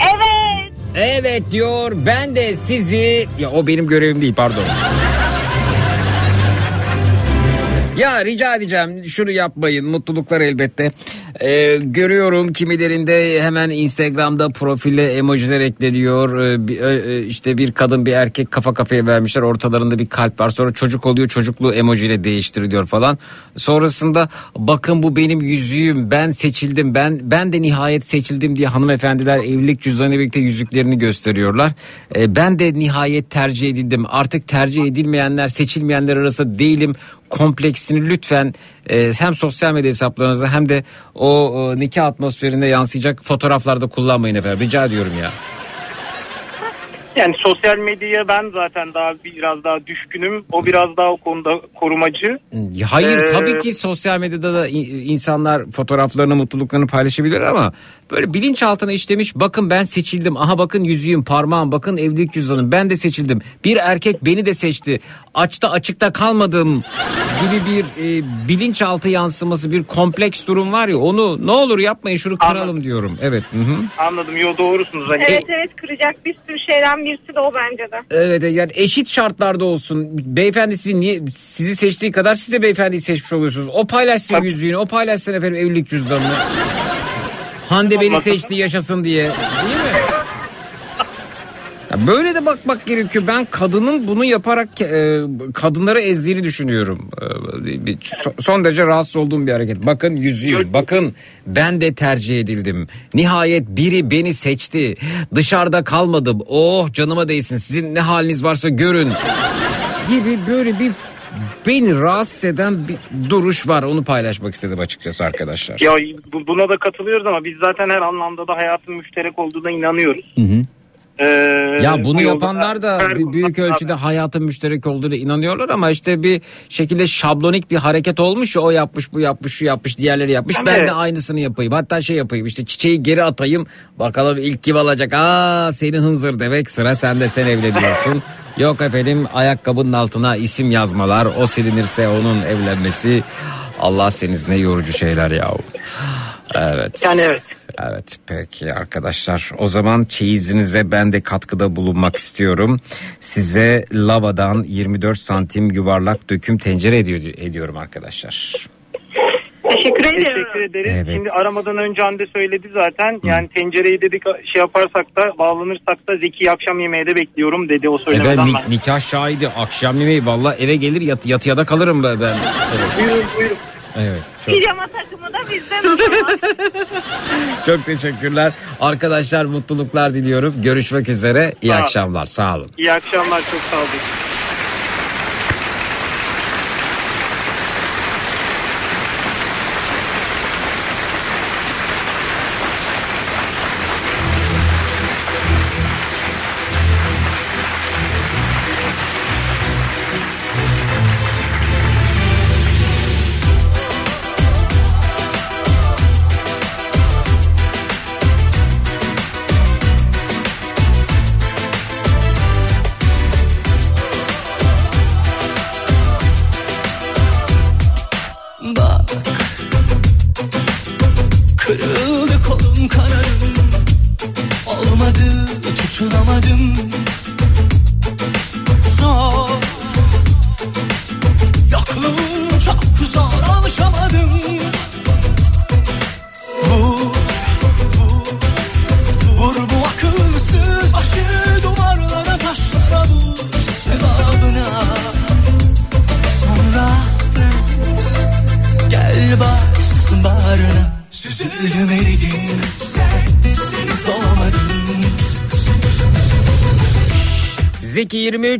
Evet. Evet diyor ben de sizi... Ya o benim görevim değil pardon. Ya rica edeceğim şunu yapmayın mutluluklar elbette. Ee, görüyorum kimilerinde hemen Instagram'da profile emojiler ekleniyor. Ee, bir- e, işte bir kadın bir erkek kafa kafaya vermişler ortalarında bir kalp var. Sonra çocuk oluyor çocuklu emojiyle değiştiriliyor falan. Sonrasında bakın bu benim yüzüğüm ben seçildim ben ben de nihayet seçildim diye hanımefendiler evlilik cüzdanıyla birlikte yüzüklerini gösteriyorlar. Ee, ben de nihayet tercih edildim artık tercih edilmeyenler seçilmeyenler arasında değilim kompleksini lütfen e, hem sosyal medya hesaplarınızda hem de o, o nikah atmosferinde yansıyacak fotoğraflarda kullanmayın efendim rica ediyorum ya. Yani sosyal medyaya ben zaten daha biraz daha düşkünüm. O biraz daha o konuda korumacı. Ya Hayır Ee, tabii ki sosyal medyada da insanlar fotoğraflarını mutluluklarını paylaşabilir ama böyle bilinçaltına işlemiş bakın ben seçildim aha bakın yüzüğüm parmağım bakın evlilik cüzdanım ben de seçildim bir erkek beni de seçti açta açıkta kalmadım gibi bir e, bilinçaltı yansıması bir kompleks durum var ya onu ne olur yapmayın şunu kıralım diyorum evet hı hı. Anladım. Yo doğrusunuz. Hani Evet evet kıracak bir sürü şeyden birisi de o bence de. Evet yani eşit şartlarda olsun. Beyefendi sizi niye sizi seçtiği kadar siz de beyefendiyi seçmiş oluyorsunuz. O paylaşsın yüzüğünü, o paylaşsın efendim evlilik cüzdanını. Hande beni seçti yaşasın diye. Değil mi? Ya böyle de bakmak gerekiyor. Ben kadının bunu yaparak e, kadınları ezdiğini düşünüyorum. E, bir- so- son derece rahatsız olduğum bir hareket. Bakın yüzüğü, bakın ben de tercih edildim. Nihayet biri beni seçti. Dışarıda kalmadım. Oh canıma değsin. Sizin ne haliniz varsa görün. Gibi böyle bir beni rahatsız eden bir duruş var. Onu paylaşmak istedim açıkçası arkadaşlar. ya bu- buna da katılıyoruz ama biz zaten her anlamda da hayatın müşterek olduğuna inanıyoruz. Hı hı. Ee, Ya bunu yapanlar da bir büyük ölçüde hayatın müşterek olduğuna inanıyorlar ama işte bir şekilde şablonik bir hareket olmuş o yapmış bu yapmış şu yapmış diğerleri yapmış. Ben Evet. de aynısını yapayım. Hatta şey yapayım işte çiçeği geri atayım. Bakalım ilk kim alacak? Aa seni hınzır demek. Sıra sende sen evleniyorsun yok efendim ayakkabının altına isim yazmalar. O silinirse onun evlenmesi. Allah seniz ne yorucu şeyler yahu. Evet. Yani evet. Evet peki arkadaşlar o zaman çeyizinize ben de katkıda bulunmak istiyorum. Size lavadan 24 santim yuvarlak döküm tencere ediyor, ediyorum arkadaşlar. Teşekkür ederim. Teşekkür ederiz. Evet. Şimdi aramadan önce Hande söyledi zaten. Yani tencereyi dedik şey yaparsak da bağlanırsak da Zeki akşam yemeğe de bekliyorum dedi o Evet söylemeden. ni- ben. nikah şahidi akşam yemeği valla eve gelir yat, yatıya da kalırım ben. ben. Evet. Buyurun buyurun. evet. Pijama takımı da bizden çok teşekkürler. Arkadaşlar mutluluklar diliyorum. Görüşmek üzere. İyi Sağ akşamlar. Sağ olun. İyi akşamlar çok sağ olun.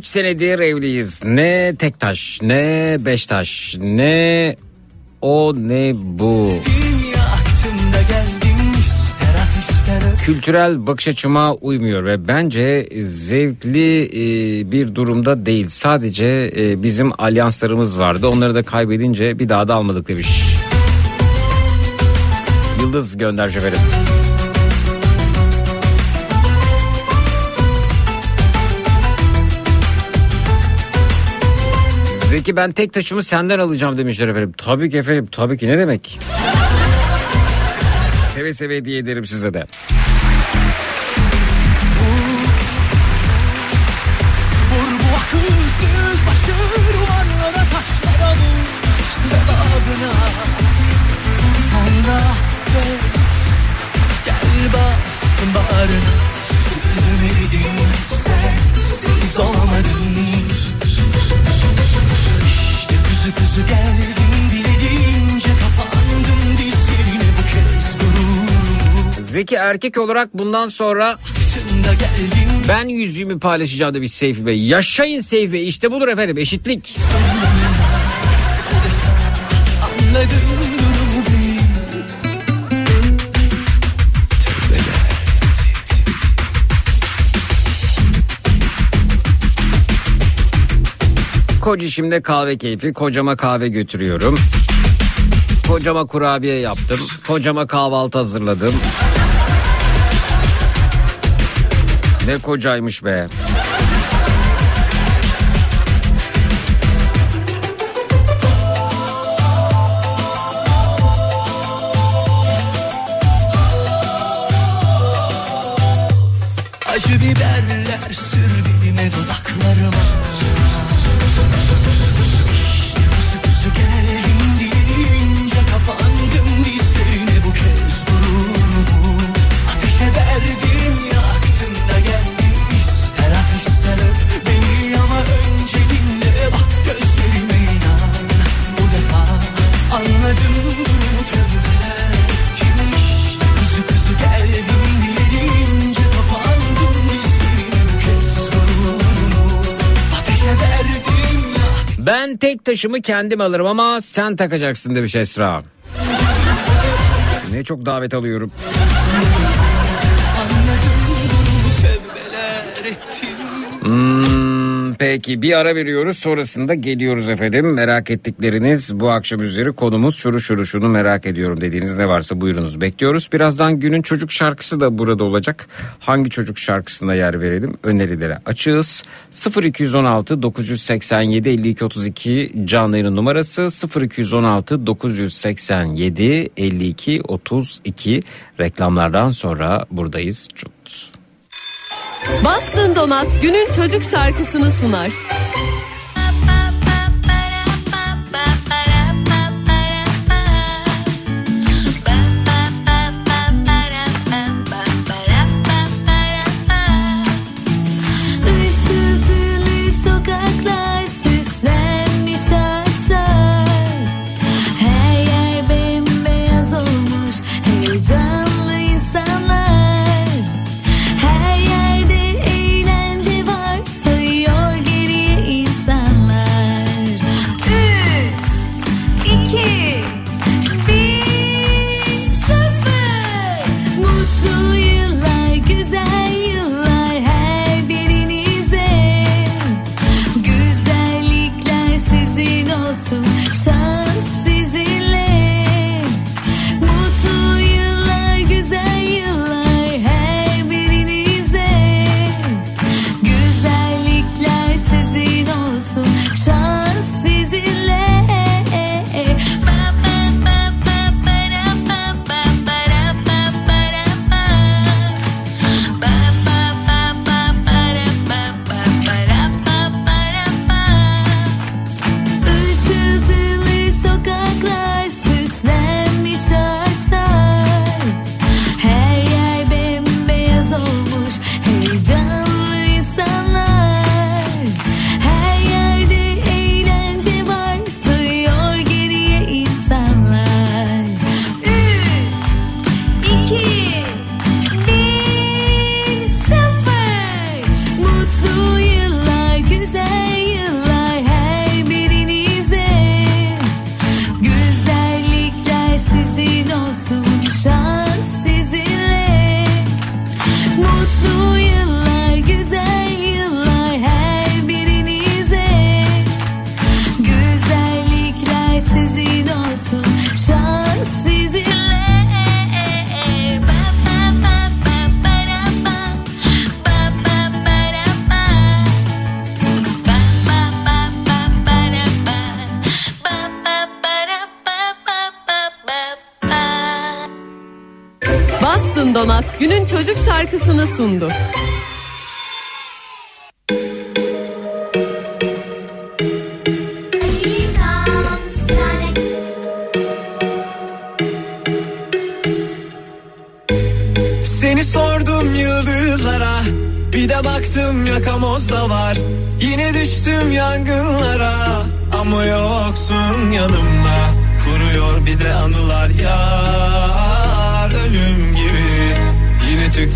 senedir evliyiz. Ne tek taş, ne beş taş, ne o ne bu. Kültürel bakış açıma uymuyor ve bence zevkli e, bir durumda değil. Sadece e, bizim alyanslarımız vardı. Onları da kaybedince bir daha da almadık demiş. Yıldız gönder. Zeki ben tek taşımı senden alacağım demişler efendim. Tabii ki efendim tabii ki ne demek. Seve seve hediye ederim size de. Bu akılsız başı duvarlara kuzu kuzu geldim Dilediğince kapandım dizlerine bu kez gururumu Zeki erkek olarak bundan sonra ben yüzüğümü paylaşacağım demiş Seyfi Bey. Yaşayın Seyfi Bey işte budur efendim eşitlik. Anladım Kocişimde kahve keyfi. Kocama kahve götürüyorum. Kocama kurabiye yaptım. Kocama kahvaltı hazırladım. Ne kocaymış be. Taşımı kendim alırım ama sen takacaksın demiş Esra. Ne çok davet alıyorum. ettim Hmm, peki bir ara veriyoruz sonrasında geliyoruz efendim. Merak ettikleriniz bu akşam üzeri konumuz şuru şuru şunu merak ediyorum dediğiniz ne varsa buyurunuz bekliyoruz. Birazdan günün çocuk şarkısı da burada olacak. Hangi çocuk şarkısına yer verelim önerilere açığız. 0216 987 52 32 canlı numarası 0216 987 52 32 reklamlardan sonra buradayız. Çok Bastın Donat günün çocuk şarkısını sunar. Şarkısını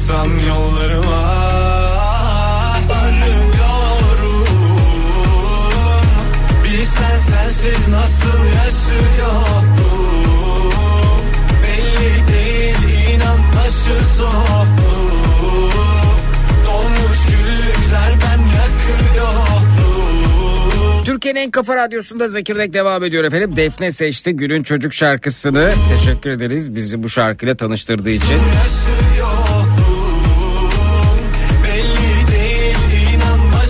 Yine çıksam yollarıma Arıyorum Bilsen sensiz nasıl yaşıyorum Belli değil inan başı Türkiye'nin en kafa radyosunda Zekirdek devam ediyor efendim. Defne seçti günün çocuk şarkısını. Teşekkür ederiz bizi bu şarkıyla tanıştırdığı için.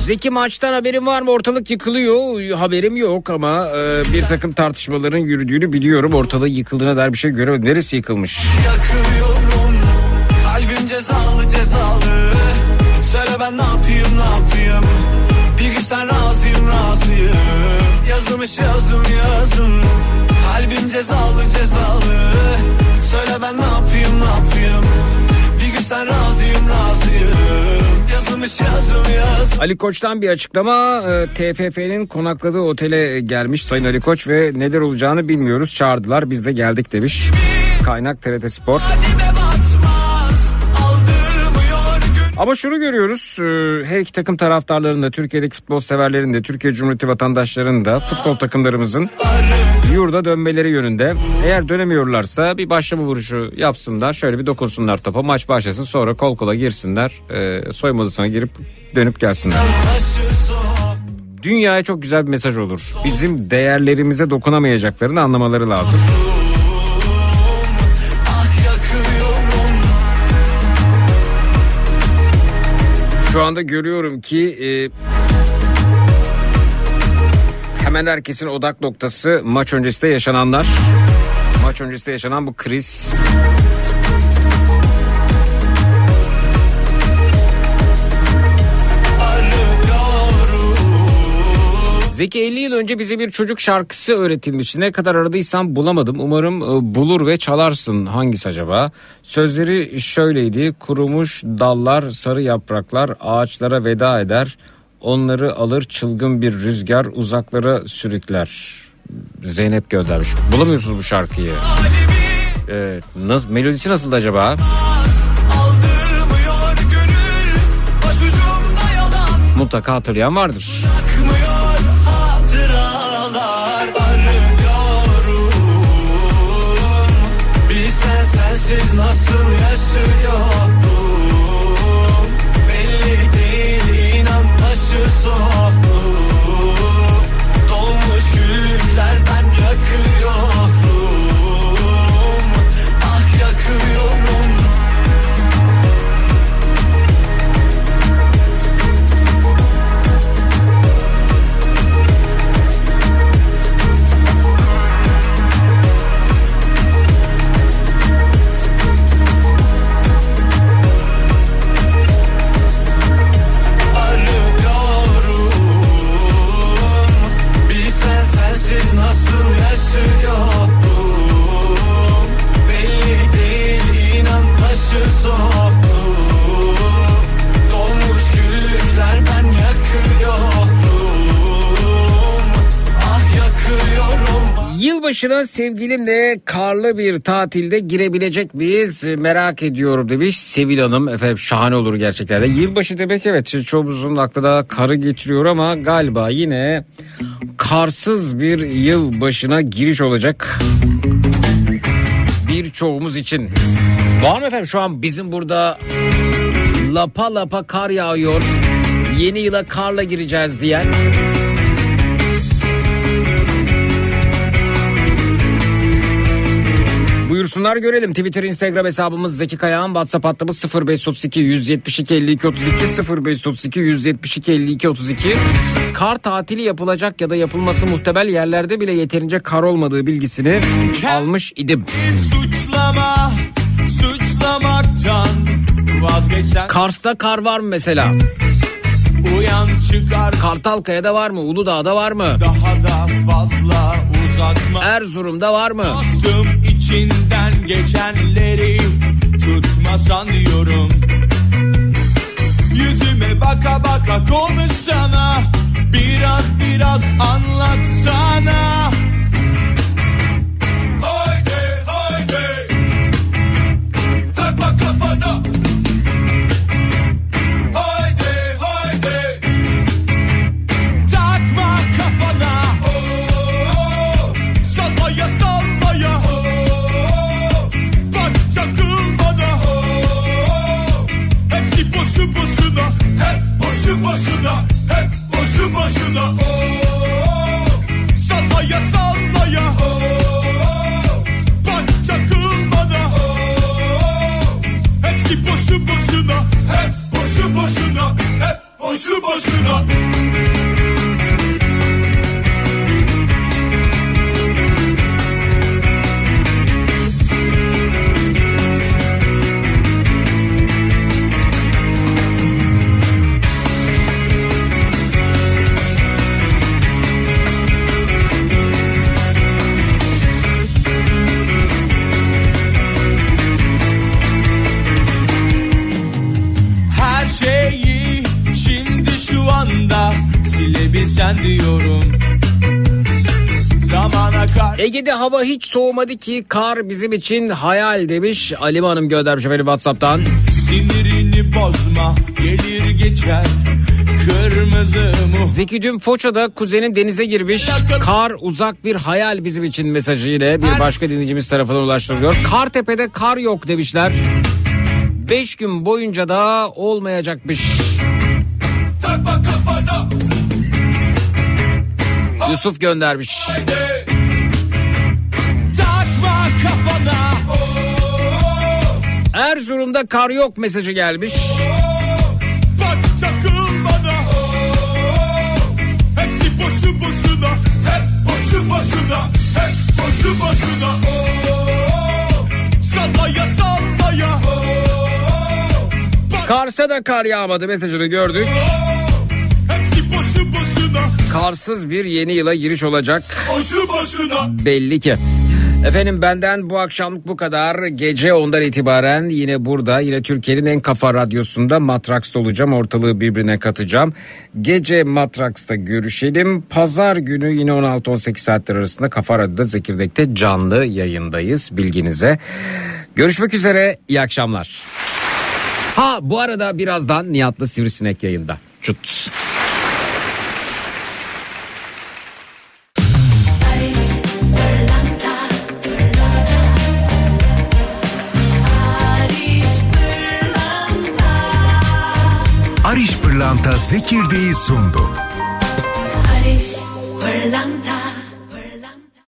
Zeki maçtan haberin var mı? Ortalık yıkılıyor. Haberim yok ama e, bir takım tartışmaların yürüdüğünü biliyorum. Ortalığı yıkıldığına dair bir şey göremedim. Neresi yıkılmış? yakıyorum Kalbim cezalı cezalı Söyle ben ne yapayım ne yapayım Bir gün sen razıyım razıyım Yazılmış yazım yazım Kalbim cezalı cezalı Söyle ben ne yapayım ne yapayım Bir gün sen razıyım razıyım Yazılmış yazım yazım Ali Koç'tan bir açıklama. E, TFF'nin konakladığı otele gelmiş Sayın Ali Koç ve neler olacağını bilmiyoruz. Çağırdılar biz de geldik demiş. Kaynak TRT Spor. Gün Ama şunu görüyoruz. e, Her iki takım taraftarlarının da Türkiye'deki futbol severlerin de Türkiye Cumhuriyeti vatandaşlarının da futbol takımlarımızın yurda dönmeleri yönünde. Eğer dönemiyorlarsa bir başlama vuruşu yapsınlar. Şöyle bir dokunsunlar topa. Maç başlasın sonra kol kola girsinler. E, soyunma odasına girip dönüp gelsinler. Dünyaya çok güzel bir mesaj olur. Bizim değerlerimize dokunamayacaklarını anlamaları lazım. Şu anda görüyorum ki e, hemen herkesin odak noktası maç öncesinde yaşananlar. Maç öncesinde yaşanan bu kriz. Zeki 50 yıl önce bize bir çocuk şarkısı öğretilmiş. Ne kadar aradıysam bulamadım. Umarım e, bulur ve çalarsın. Hangisi acaba? Sözleri şöyleydi. Kurumuş dallar, sarı yapraklar ağaçlara veda eder. Onları alır çılgın bir rüzgar uzaklara sürükler. Zeynep göndermiş. Bulamıyorsunuz bu şarkıyı. Evet, nasıl, melodisi nasıldı acaba? Mutlaka hatırlayan vardır. Sensiz nasıl yaşıyorum Belli değil inan başı sonu Yılbaşına sevgilimle karlı bir tatilde girebilecek miyiz merak ediyorum demiş Sevil Hanım. Efendim şahane olur gerçekten de. Yılbaşı demek evet çoğumuzun aklına karı getiriyor ama galiba yine karsız bir yılbaşına giriş olacak. Birçoğumuz için. Var mı efendim şu an bizim burada lapa lapa kar yağıyor. Yeni yıla karla gireceğiz diyen. Buyursunlar görelim. Twitter, Instagram hesabımız Zeki Kayağan. WhatsApp hattımız 0532 172 52 32 0532 172 52 32. Kar tatili yapılacak ya da yapılması muhtemel yerlerde bile yeterince kar olmadığı bilgisini almış idim. Suçlama Suçlamaktan Vazgeçsen Kars'ta kar var mı mesela? Uyan çıkar Kartalkaya'da var mı? Uludağ'da var mı? Daha da fazla uzatma. Erzurum'da var mı? Bastım içinden geçenleri Tutmasan diyorum Yüzüme baka baka konuşsana Biraz biraz anlatsana başına hep boşu boşuna oh, oh. sallaya sallaya. Oo, oh, bak çakılmana Oo, hepsi boşu boşuna hep boşu boşuna hep boşu boşuna Ege'de hava hiç soğumadı ki kar bizim için hayal demiş Alim Hanım göndermiş efendim Whatsapp'tan. Sinirini bozma gelir geçer Kırmızı mu Zeki dün Foça'da kuzenin denize girmiş. Kar uzak bir hayal bizim için mesajı yine bir başka dinleyicimiz tarafından ulaştırılıyor. Kartepe'de kar yok demişler. 5 gün boyunca da olmayacakmış. Yusuf göndermiş. Takma Erzurum'da kar yok mesajı gelmiş. Kars'a da kar yağmadı mesajını gördük. Karsız bir yeni yıla giriş olacak. Belli ki. Efendim benden bu akşamlık bu kadar. Gece ondan itibaren yine burada yine Türkiye'nin en kafa radyosunda Matraks'ta olacağım. Ortalığı birbirine katacağım. Gece Matraks'ta görüşelim. Pazar günü yine 16-18 saatler arasında Kafa Radyo'da Zekirdek'te canlı yayındayız bilginize. Görüşmek üzere iyi akşamlar. Ha bu arada birazdan Nihat'la Sivrisinek yayında. Çut. Pırlanta Zekirdek'i sundu. Barış Pırlanta